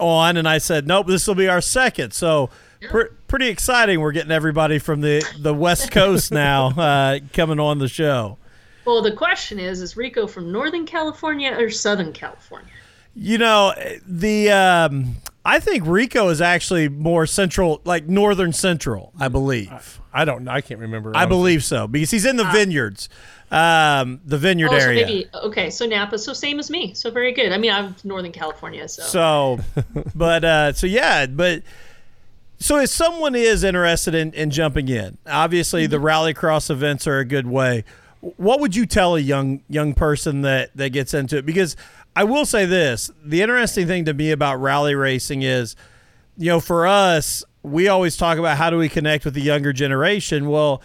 on." And I said, "Nope, this will be our second. So, pr- pretty exciting. We're getting everybody from the the West Coast now uh, coming on the show. Well, the question is: Is Rico from Northern California or Southern California? You know, the um, I think Rico is actually more central, like northern central, I believe. I don't. Know, I can't remember. I honestly. believe so because he's in the vineyards, um, the vineyard Oh, so area. maybe okay. So Napa, so same as me. So very good. I mean, I'm Northern California, so, So, but uh, so yeah, but so if someone is interested in, in jumping in, obviously the rallycross events are a good way. What would you tell a young young person that that gets into it? Because I will say this: the interesting thing to me about rally racing is, you know, for us, we always talk about how do we connect with the younger generation. Well,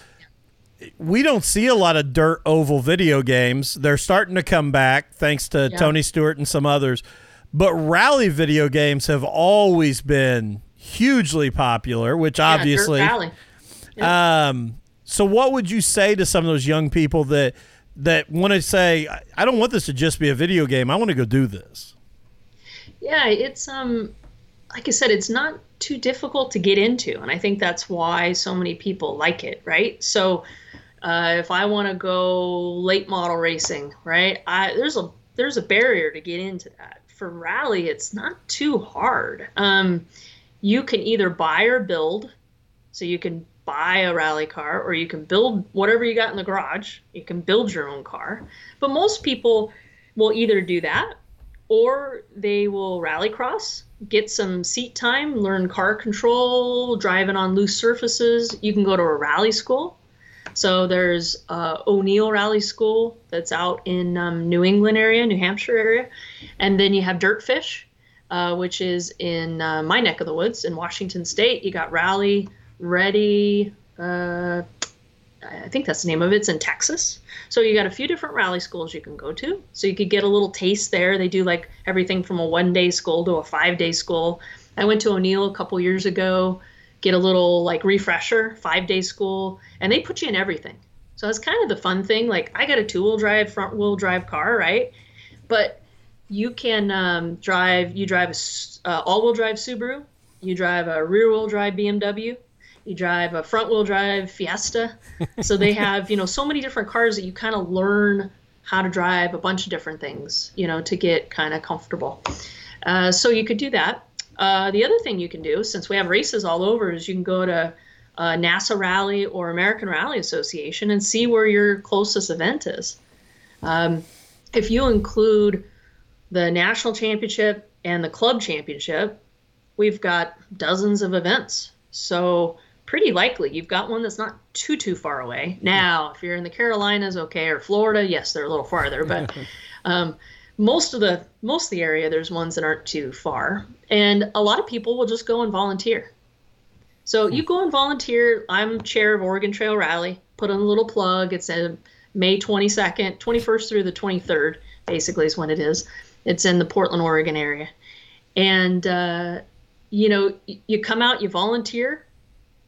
we don't see a lot of dirt oval video games. They're starting to come back thanks to Yeah. Tony Stewart and some others. But rally video games have always been hugely popular, which Yeah, obviously um so what would you say to some of those young people that that want to say I- don't want this to just be a video game. I want to go do this. Yeah, it's um like I said, it's not too difficult to get into, and I think that's why so many people like it, right? So uh, if I want to go late model racing, right? I there's a there's a barrier to get into that. For rally, it's not too hard. Um, you can either buy or build, so you can buy a rally car or you can build whatever you got in the garage. You can build your own car, but most people will either do that or they will rallycross, get some seat time, learn car control, driving on loose surfaces. You can go to a rally school. So there's uh, O'Neil Rally School that's out in um, New England area, New Hampshire area, and then you have Dirtfish, uh, which is in uh, my neck of the woods in Washington State. You got Rally, Ready. Uh, I think that's the name of it. It's in Texas. So you got a few different rally schools you can go to. So you could get a little taste there. They do like everything from a one day school to a five day school. I went to O'Neil a couple years ago, get a little like refresher, five day school, and they put you in everything. So that's kind of the fun thing. Like I got a two wheel drive, front wheel drive car, right? But you can um, drive. You drive a uh, all wheel drive Subaru. You drive a rear wheel drive BMW. You drive a front wheel drive Fiesta. So they have you know so many different cars that you kind of learn how to drive a bunch of different things, you know, to get kind of comfortable. Uh, so you could do that. Uh, the other thing you can do, since we have races all over, is you can go to uh, NASA Rally or American Rally Association and see where your closest event is. Um, if you include the national championship and the club championship, we've got dozens of events. So pretty likely you've got one that's not too too far away. Now, if you're in the Carolinas, okay, or Florida, yes, they're a little farther, but um, most of the most of the area there's ones that aren't too far, and a lot of people will just go and volunteer. So you go and volunteer. I'm chair of Oregon Trail Rally. Put on a little plug. It's in May 22nd, 21st through the 23rd, basically is when it is. It's in the Portland, Oregon area, and uh, you know you come out, you volunteer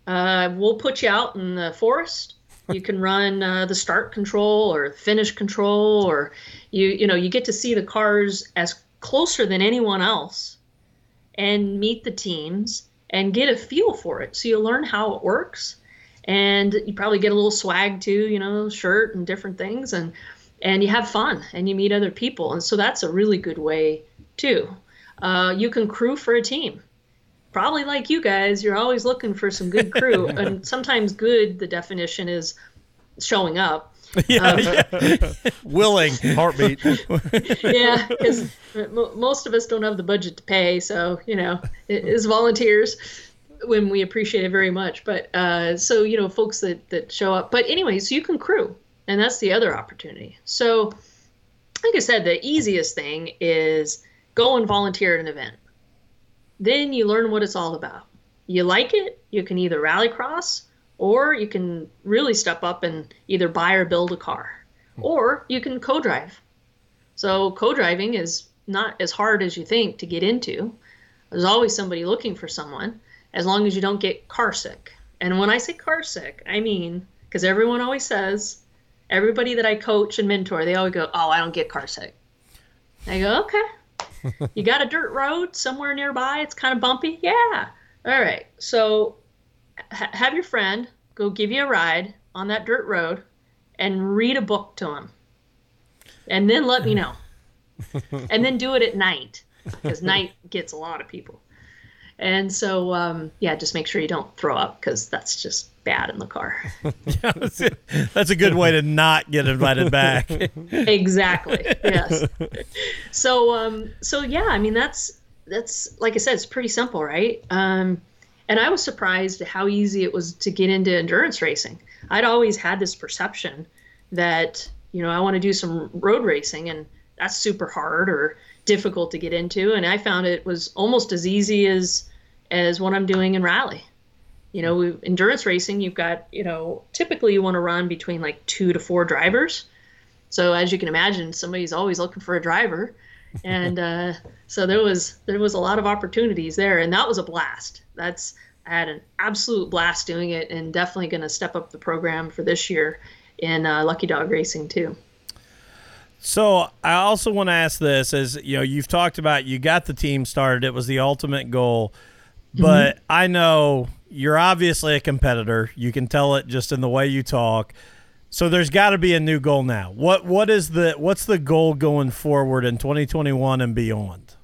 uh, we'll put you out in the forest. You can run uh, the start control or finish control, or you you know you get to see the cars as closer than anyone else, and meet the teams and get a feel for it. So you learn how it works, and you probably get a little swag too, you know, shirt and different things, and and you have fun and you meet other people, and so that's a really good way too. Uh, you can crew for a team probably like you guys, you're always looking for some good crew. and sometimes good, the definition is showing up. Yeah, um, yeah. willing heartbeat. yeah, because most of us don't have the budget to pay, so you know, as volunteers, when we appreciate it very much. But uh, so you know, folks that that show up. But anyway, so you can crew, and that's the other opportunity. So, like I said, the easiest thing is go and volunteer at an event then you learn what it's all about. You like it, you can either rallycross or you can really step up and either buy or build a car, hmm. or you can co drive. So, co driving is not as hard as you think to get into. There's always somebody looking for someone as long as you don't get car sick. And when I say car sick, I mean, because everyone always says, everybody that I coach and mentor, they always go, Oh, I don't get car sick. I go, Okay, you got a dirt road somewhere nearby? It's kind of bumpy? Yeah. All right. So ha- have your friend go give you a ride on that dirt road and read a book to him. And then let me know. and then do it at night because night gets a lot of people. And so, um, yeah, just make sure you don't throw up because that's just bad in the car. yeah, that's, that's, a good way to not get invited back. exactly. Yes. So, um, so yeah, I mean, that's that's like I said, it's pretty simple, right? Um, and I was surprised at how easy it was to get into endurance racing. I'd always had this perception that you know I want to do some road racing, and that's super hard or difficult to get into. And I found it was almost as easy as as what I'm doing in rally. You know, endurance racing, you've got, you know, typically you want to run between like two to four drivers. So as you can imagine, somebody's always looking for a driver, and uh, so there was there was a lot of opportunities there, and that was a blast. That's I had an absolute blast doing it, and definitely going to step up the program for this year in uh, Lucky Dog racing too. So I also want to ask this: as you know, you've talked about you got the team started; it was the ultimate goal. But mm-hmm. I know you're obviously a competitor. You can tell it just in the way you talk. So there's got to be a new goal now. What what is the what's the goal going forward in 2021 and beyond?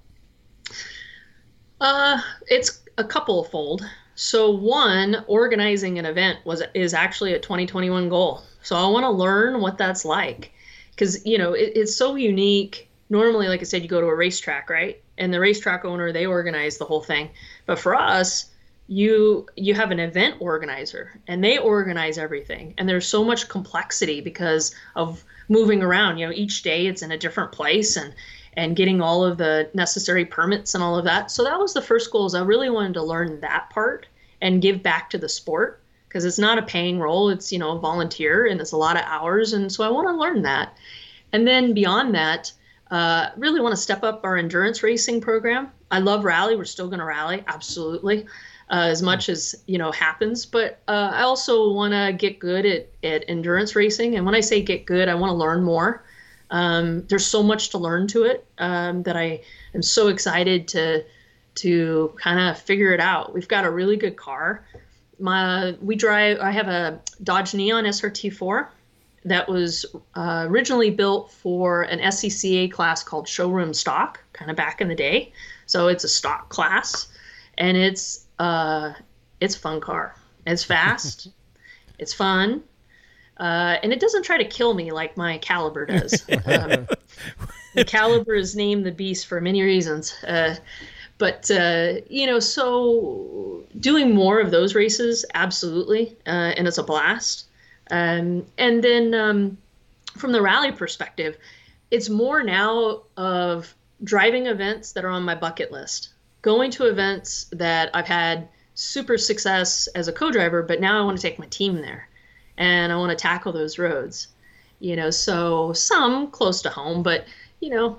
Uh, it's a couple fold. So one, organizing an event was is actually a 2021 goal. So I want to learn what that's like, because you know it, it's so unique. Normally, like I said, you go to a racetrack, right? And the racetrack owner they organize the whole thing. But for us, you you have an event organizer and they organize everything. And there's so much complexity because of moving around. You know each day it's in a different place and and getting all of the necessary permits and all of that. So that was the first goal is i really wanted to learn that part and give back to the sport because it's not a paying role. It's you know a volunteer and it's a lot of hours. And so i want to learn that. And then beyond that uh, really want to step up our endurance racing program i love rally we're still going to rally absolutely uh, as much as you know happens. But uh, I also want to get good at, at endurance racing, and when I say get good, I want to learn more. Um, there's so much to learn to it um, that I am so excited to to kind of figure it out. We've got a really good car. My we drive. I have a Dodge Neon SRT4 that was uh, originally built for an SCCA class called showroom stock, kind of back in the day. So it's a stock class, and it's uh, it's a fun car. It's fast, it's fun, uh, and it doesn't try to kill me like my Caliber does. Um, the Caliber is named the beast for many reasons. Uh, but uh, you know, so doing more of those races, absolutely, uh, and it's a blast. Um, and then um, from the rally perspective, it's more now of driving events that are on my bucket list, going to events that I've had super success as a co-driver, but now I want to take my team there, and I want to tackle those roads. You know, so some close to home, but you know,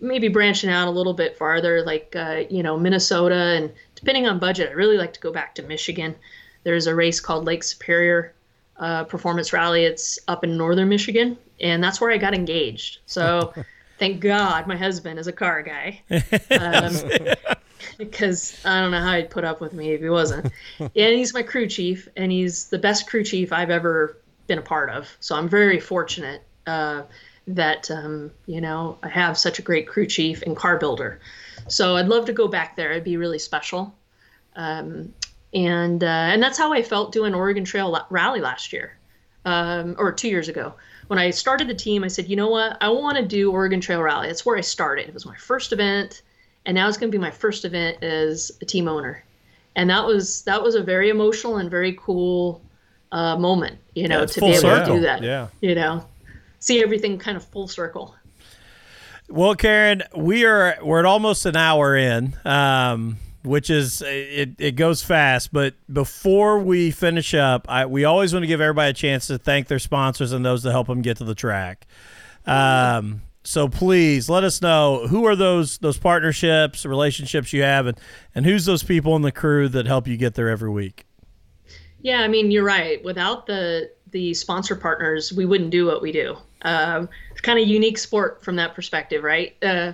maybe branching out a little bit farther, like uh, you know Minnesota, and depending on budget, I really like to go back to Michigan. There's a race called Lake Superior uh, Performance Rally. It's up in northern Michigan, and that's where I got engaged. So thank God my husband is a car guy. Um, because I don't know how he'd put up with me if he wasn't. and he's my crew chief, and he's the best crew chief I've ever been a part of. So I'm very fortunate. Uh, that um, you know I have such a great crew chief and car builder. So I'd love to go back there. It'd be really special. Um, and uh, and that's how I felt doing Oregon Trail Rally last year, um, or two years ago. When I started the team, I said, you know what, I want to do Oregon Trail Rally. That's where I started. It was my first event, and now it's going to be my first event as a team owner. And that was that was a very emotional and very cool uh, moment, you know, Yeah, to be able full to do that. Yeah. You know, see everything kind of full circle. Well, Karen, we are we're at almost an hour in, um, which is it, it goes fast. But before we finish up, I, we always want to give everybody a chance to thank their sponsors and those that help them get to the track. Um, so please let us know who are those those partnerships, relationships you have, and and who's those people in the crew that help you get there every week. Yeah, I mean, you're right. Without the the sponsor partners, we wouldn't do what we do. Um, it's kind of unique sport from that perspective, right? Uh,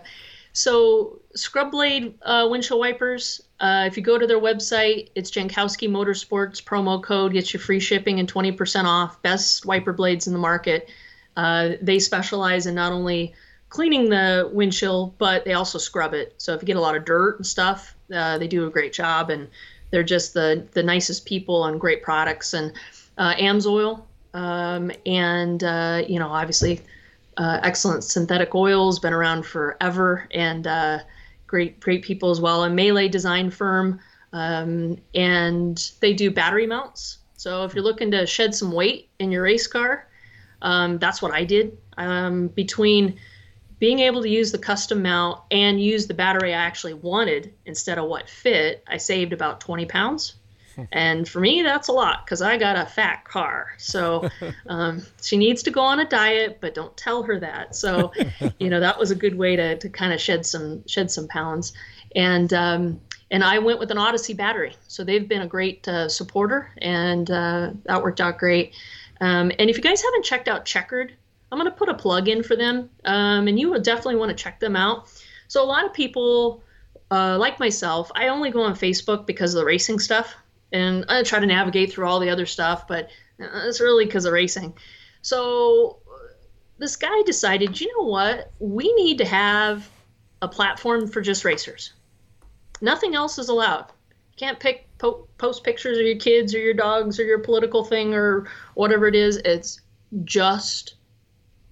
so Scrub Blade uh, windshield wipers. Uh, if you go to their website, it's Jankowski Motorsports promo code gets you free shipping and 20% off. Best wiper blades in the market. Uh, they specialize in not only cleaning the windshield, but they also scrub it. So if you get a lot of dirt and stuff, uh, they do a great job, and they're just the the nicest people and great products. And uh, Amsoil, um, and uh, you know, obviously, uh, excellent synthetic oils, been around forever, and uh, great great people as well. A Melee design firm, um, and they do battery mounts. So if you're looking to shed some weight in your race car, um, that's what I did. Um, between being able to use the custom mount and use the battery I actually wanted instead of what fit, I saved about 20 pounds. And for me, that's a lot because I got a fat car. So um, she needs to go on a diet, but don't tell her that. So, you know, that was a good way to, to kind of shed some shed some pounds. And um, and I went with an Odyssey battery. So they've been a great uh, supporter, and uh, that worked out great. Um, and if you guys haven't checked out Checkered, I'm going to put a plug in for them, um, and you will definitely want to check them out. So a lot of people, uh, like myself, I only go on Facebook because of the racing stuff, and I try to navigate through all the other stuff, but uh, it's really because of racing. So this guy decided, you know what? We need to have a platform for just racers. Nothing else is allowed. You can't pick po- post pictures of your kids or your dogs or your political thing or whatever it is. It's just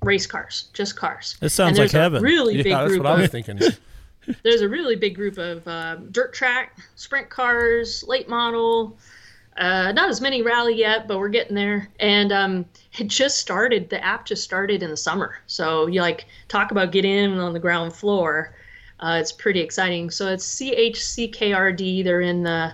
race cars, just cars. This sounds And there's like a heaven. Really Yeah, big that's group what I was thinking. there's a really big group of um, dirt track, sprint cars, late model. Uh, not as many rally yet, but we're getting there. And um, it just started. The app just started in the summer, so you like talk about get in on the ground floor. Uh, it's pretty exciting. So it's CHCKRD. They're in the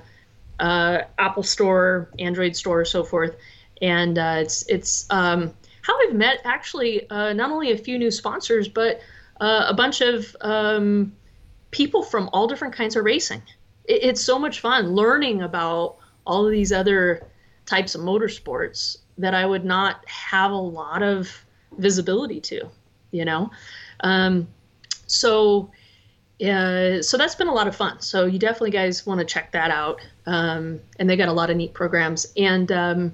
uh, Apple Store, Android Store, so forth. And uh, it's it's um, how I've met actually uh, not only a few new sponsors, but uh, a bunch of um, people from all different kinds of racing. it, it's so much fun learning about all of these other types of motorsports that I would not have a lot of visibility to, you know. Um, so, uh, so that's been a lot of fun. So you definitely guys want to check that out. Um, and they got a lot of neat programs. And um,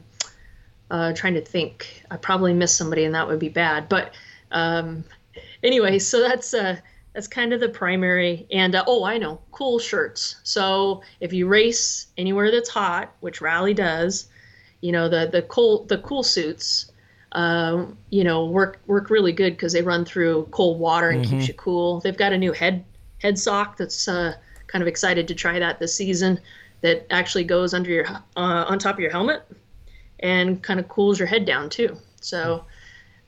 uh, trying to think, I probably missed somebody, and that would be bad. But um, anyway, so that's uh, that's kind of the primary. And uh, oh, I know, cool shirts. So if you race anywhere that's hot, which Rally does, you know the the cool the cool suits. Uh, you know, work work really good because they run through cold water and keeps you cool. They've got a new head head sock that's uh, kind of excited to try that this season. That actually goes under your uh, on top of your helmet and kind of cools your head down too. So,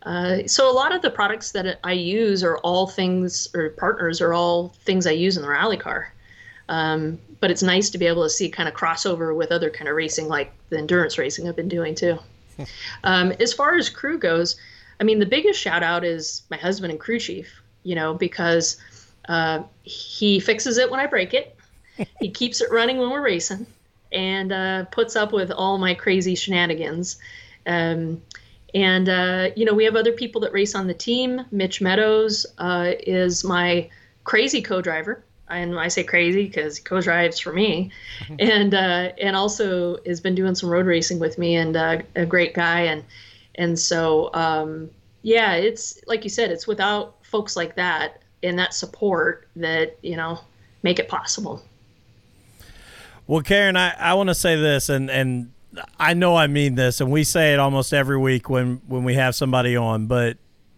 uh, so a lot of the products that I use are all things, or partners are all things I use in the rally car. Um, but it's nice to be able to see kind of crossover with other kind of racing, like the endurance racing I've been doing too. um, as far as crew goes, I mean, the biggest shout out is my husband and crew chief. You know, because uh, he fixes it when I break it. he keeps it running when we're racing and uh, puts up with all my crazy shenanigans. Um, and uh, you know, we have other people that race on the team. Mitch Meadows uh, is my crazy co-driver, and I say crazy because he co-drives for me, and uh, and also has been doing some road racing with me, and uh, a great guy, and and so um, yeah, it's like you said, it's without folks like that and that support that you know make it possible. Well, Karen, I, I want to say this, and, and I know I mean this, and we say it almost every week when, when we have somebody on, but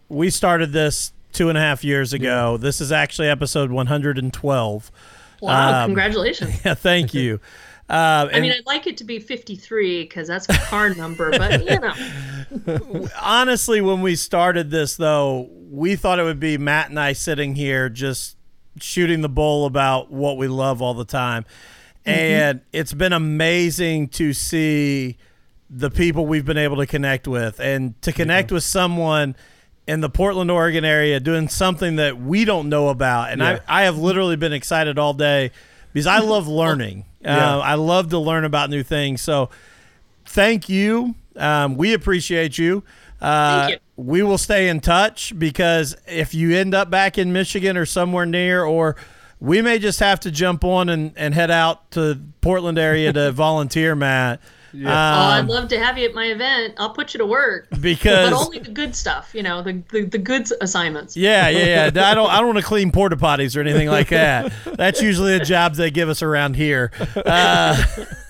we started this two and a half years ago. Yeah. This is actually episode 112. Wow, um, congratulations. Yeah, thank you. Uh, I mean, I'd like it to be 53 because that's a car number, but you know. Honestly, when we started this, though, we thought it would be Matt and I sitting here just shooting the bull about what we love all the time. Mm-hmm. And it's been amazing to see the people we've been able to connect with and to connect with someone in the Portland, Oregon area doing something that we don't know about. And yeah. I, I have literally been excited all day because I love learning. yeah. uh, I love to learn about new things. So thank you. Um, we appreciate you. Uh, you. We will stay in touch because if you end up back in Michigan or somewhere near, or we may just have to jump on and, and head out to Portland area to volunteer, Matt. Yeah. Um, oh, I'd love to have you at my event. I'll put you to work because, but only the good stuff, you know, the the, the good assignments. Yeah, yeah, yeah. I don't I don't want to clean porta potties or anything like that. That's usually the jobs they give us around here. Uh,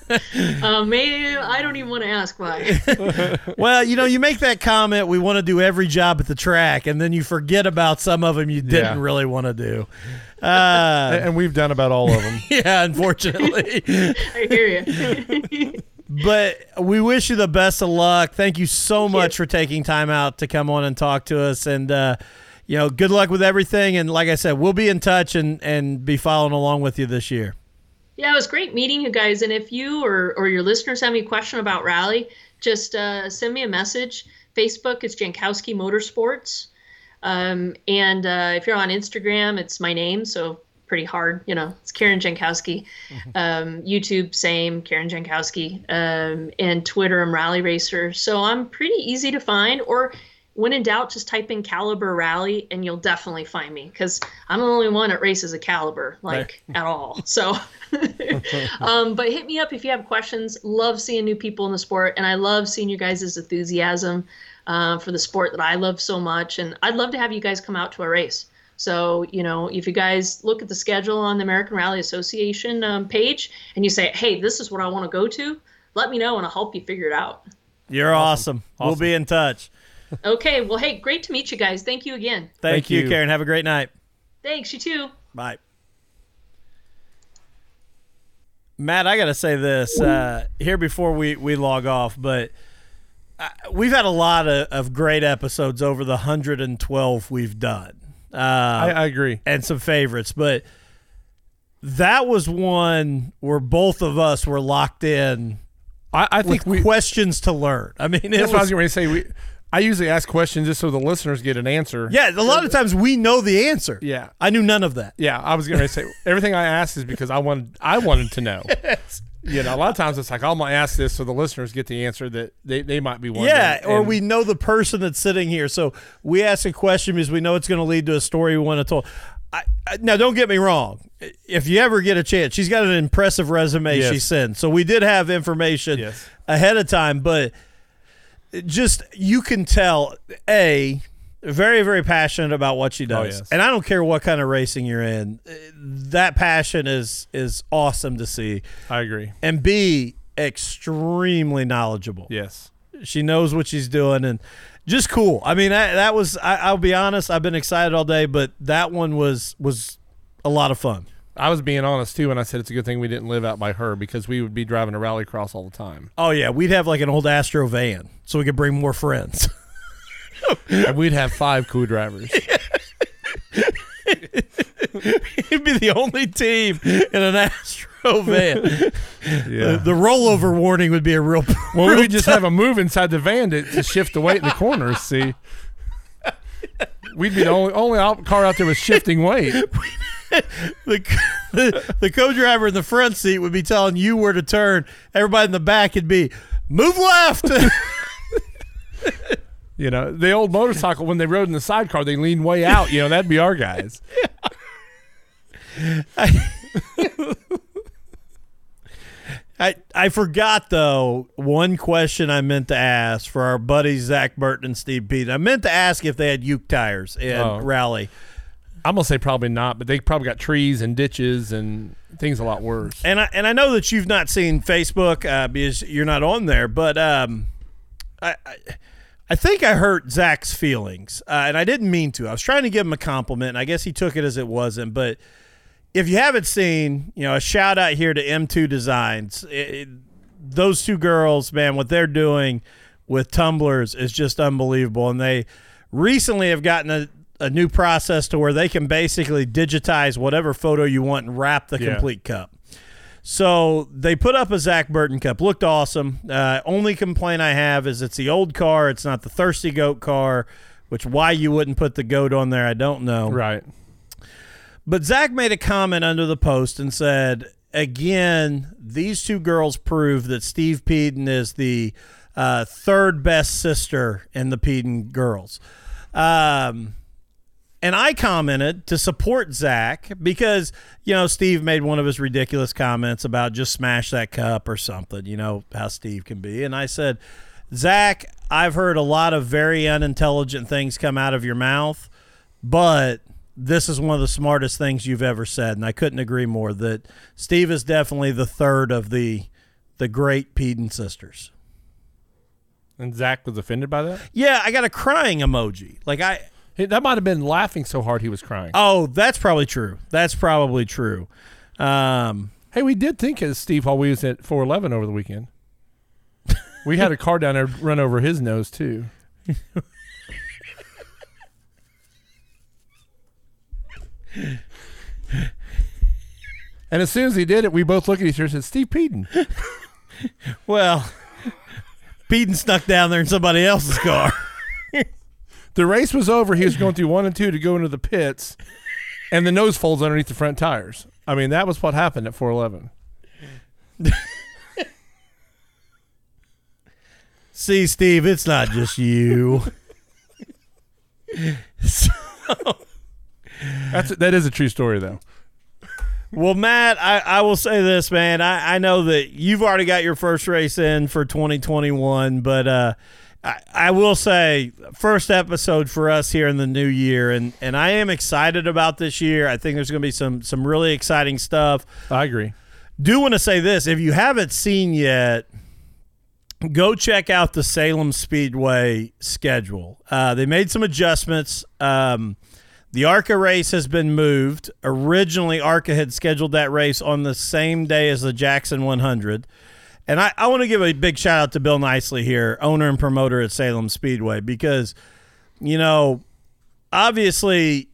uh, maybe I don't even want to ask why. well, you know, you make that comment. We want to do every job at the track, and then you forget about some of them you didn't yeah. really want to do. Uh, and we've done about all of them. yeah, unfortunately. I hear you but we wish you the best of luck. Thank you so Thank much you. for taking time out to come on and talk to us. And, uh, you know, good luck with everything. And like I said, we'll be in touch and, and be following along with you this year. Yeah, it was great meeting you guys. And if you or, or your listeners have any question about Rally, just uh, send me a message. Facebook is Jankowski Motorsports. Um, and uh, if you're on Instagram, it's my name. So pretty hard. You know, it's Karen Jankowski. Mm-hmm. Um, YouTube, same, Karen Jankowski. Um, and Twitter, I'm Rally Racer. So I'm pretty easy to find. Or when in doubt, just type in Caliber Rally and you'll definitely find me because I'm the only one that races a Caliber, like right. at all. So, um, but hit me up if you have questions. Love seeing new people in the sport, and I love seeing you guys' enthusiasm uh, for the sport that I love so much. And I'd love to have you guys come out to a race. So, you know, if you guys look at the schedule on the American Rally Association um, page and you say, hey, this is what I want to go to, let me know and I'll help you figure it out. You're awesome. awesome. We'll be in touch. okay. Well, hey, great to meet you guys. Thank you again. Thank, Thank you, you, Karen. Have a great night. Thanks. You too. Bye. Matt, I got to say this uh, here before we, we log off, but uh, we've had a lot of, of great episodes over the 112 we've done. Uh, I, I agree. And some favorites, but that was one where both of us were locked in. I, I think we, questions to learn. I mean, that's was, what I was going to say. We I usually ask questions just so the listeners get an answer. Yeah, a lot of times we know the answer. Yeah. I knew none of that. Yeah, I was going to say everything I asked is because I wanted I wanted to know. You know, a lot of times it's like I'm gonna ask this so the listeners get the answer that they, they might be wondering. Yeah, or And- we know the person that's sitting here, so we ask a question because we know it's going to lead to a story we want to tell. I, I, now, don't get me wrong. If you ever get a chance, she's got an impressive resume she Yes. sent. So we did have information Yes. ahead of time, but just you can tell a very very passionate about what she oh, does, Oh, yes. and I don't care what kind of racing you're in. Eh, that passion is is awesome to see, I agree. and B extremely knowledgeable Yes. she knows what she's doing and just cool i mean that, that was I, i'll be honest i've been excited all day but that one was was a lot of fun I was being honest too when I said it's a good thing we didn't live out by her because we would be driving a rally cross all the time. oh yeah we'd have like an old astro van so we could bring more friends and we'd have five co-drivers. it'd be the only team in an astro van Yeah. the, the rollover warning would be a real well, real we just have a move inside the van to, to shift the weight in the corners. See, we'd be the only only out, car out there with shifting weight. the, the, the co-driver in the front seat would be telling you where to turn everybody in the back would be move left You know, the old motorcycle when they rode in the sidecar, they leaned way out. You know, that'd be our guys. I, I forgot though one question I meant to ask for our buddies Zach Burton and Steve Pete. I meant to ask if they had Uke tires in Oh. rally, I'm gonna say probably not, but they probably got trees and ditches and things a lot worse. and I and I know that you've not seen Facebook uh, because you're not on there, but um, I. I I think I hurt Zach's feelings, uh, and I didn't mean to. I was trying to give him a compliment, and I guess he took it as it wasn't. But if you haven't seen, you know, a shout out here to M2 Designs. It, it- those two girls, man, what they're doing with tumblers is just unbelievable. And they recently have gotten a, a new process to where they can basically digitize whatever photo you want and wrap the Yeah. complete cup. So they put up a Zach Burton cup. Looked awesome. Uh, only complaint I have is it's the old car. It's not the Thirsty Goat car, which why you wouldn't put the goat on there, I don't know. Right. But Zach made a comment under the post and said, again, these two girls prove that Steve Peden is the uh, third best sister in the Peden girls. Um, and I commented to support Zach because, you know, Steve made one of his ridiculous comments about just smash that cup or something, you know, how Steve can be. And I said, Zach, I've heard a lot of very unintelligent things come out of your mouth, but this is one of the smartest things you've ever said. And I couldn't agree more that Steve is definitely the third of the the great Peden sisters. And Zach was offended by that. Yeah, I got a crying emoji. Like I that might have been laughing so hard he was crying. Oh, that's probably true. That's probably true. Um, Hey, we did think of Steve while we was at 411 over the weekend. we had a car down there run over his nose too. and as soon as he did it, we both looked at each other and said, "Steve Peden." well, Peden snuck down there in somebody else's car. The race was over. He was going through one and two to go into the pits, and the nose folds underneath the front tires. I mean, that was what happened at 411. See, Steve, it's not just you. That's that is a true story though. Well, Matt, I, I will say this, man. I, I know that you've already got your first race in for 2021, but uh, I, I will say, first episode for us here in the new year, and, and I am excited about this year. I think there's going to be some some really exciting stuff. I agree. Do want to say this: if you haven't seen yet, go check out the Salem Speedway schedule. Uh, they made some adjustments. Um, the ARCA race has been moved. Originally, ARCA had scheduled that race on the same day as the Jackson 100. And I, I want to give a big shout out to Bill Nicely here, owner and promoter at Salem Speedway, because, you know, obviously,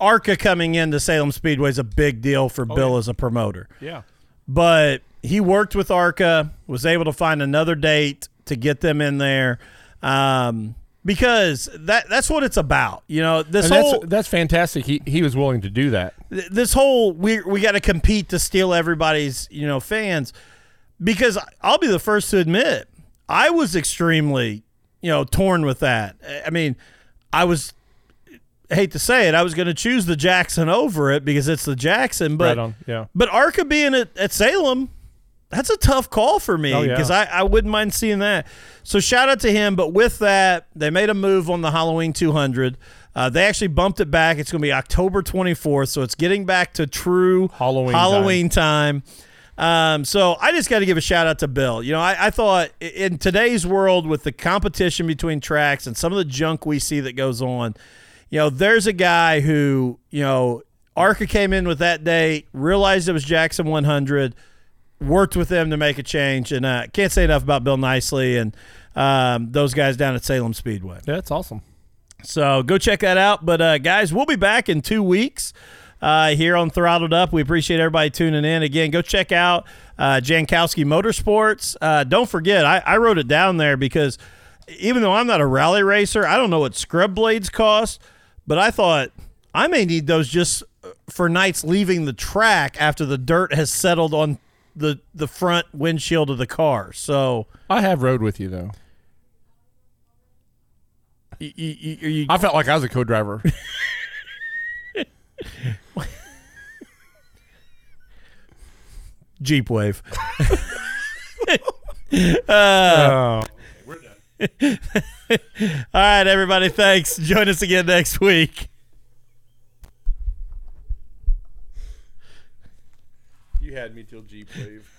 ARCA coming into Salem Speedway is a big deal for Bill yeah. as a promoter Yeah. but he worked with ARCA, was able to find another date to get them in there. Um, because that that's what it's about. You know, this And whole that's that's fantastic. He he was willing to do that. this whole we we got to compete to steal everybody's you know fans because I'll be the first to admit I was extremely you know torn with that. I mean, I was I hate to say it, I was going to choose the Jackson over it because it's the Jackson, but right. Yeah. but Arca being at, at Salem, that's a tough call for me Oh, yeah. because I, I wouldn't mind seeing that. So shout out to him. But with that, they made a move on the Halloween 200. Uh, they actually bumped it back. It's going to be October 24th. So it's getting back to true Halloween Halloween time. Um, so I just got to give a shout out to Bill. You know, I, I thought in today's world with the competition between tracks and some of the junk we see that goes on, you know, there's a guy who, you know, Arca came in with that day, realized it was Jackson 100, worked with them to make a change, and uh, can't say enough about Bill Nicely and um, those guys down at Salem Speedway. Yeah, that's awesome. So go check that out. But uh, guys, we'll be back in two weeks uh, here on Throttled Up. We appreciate everybody tuning in. Again, go check out uh, Jankowski Motorsports. Uh, don't forget, I, I wrote it down there because even though I'm not a rally racer, I don't know what scrub blades cost, but I thought I may need those just for nights leaving the track after the dirt has settled on the the front windshield of the car. So I have rode with you though. you, you, you, I felt like I was a co-driver. Jeep Wave. Oh. All right, everybody. Thanks. Join us again next week. you had me till Jeep Wave.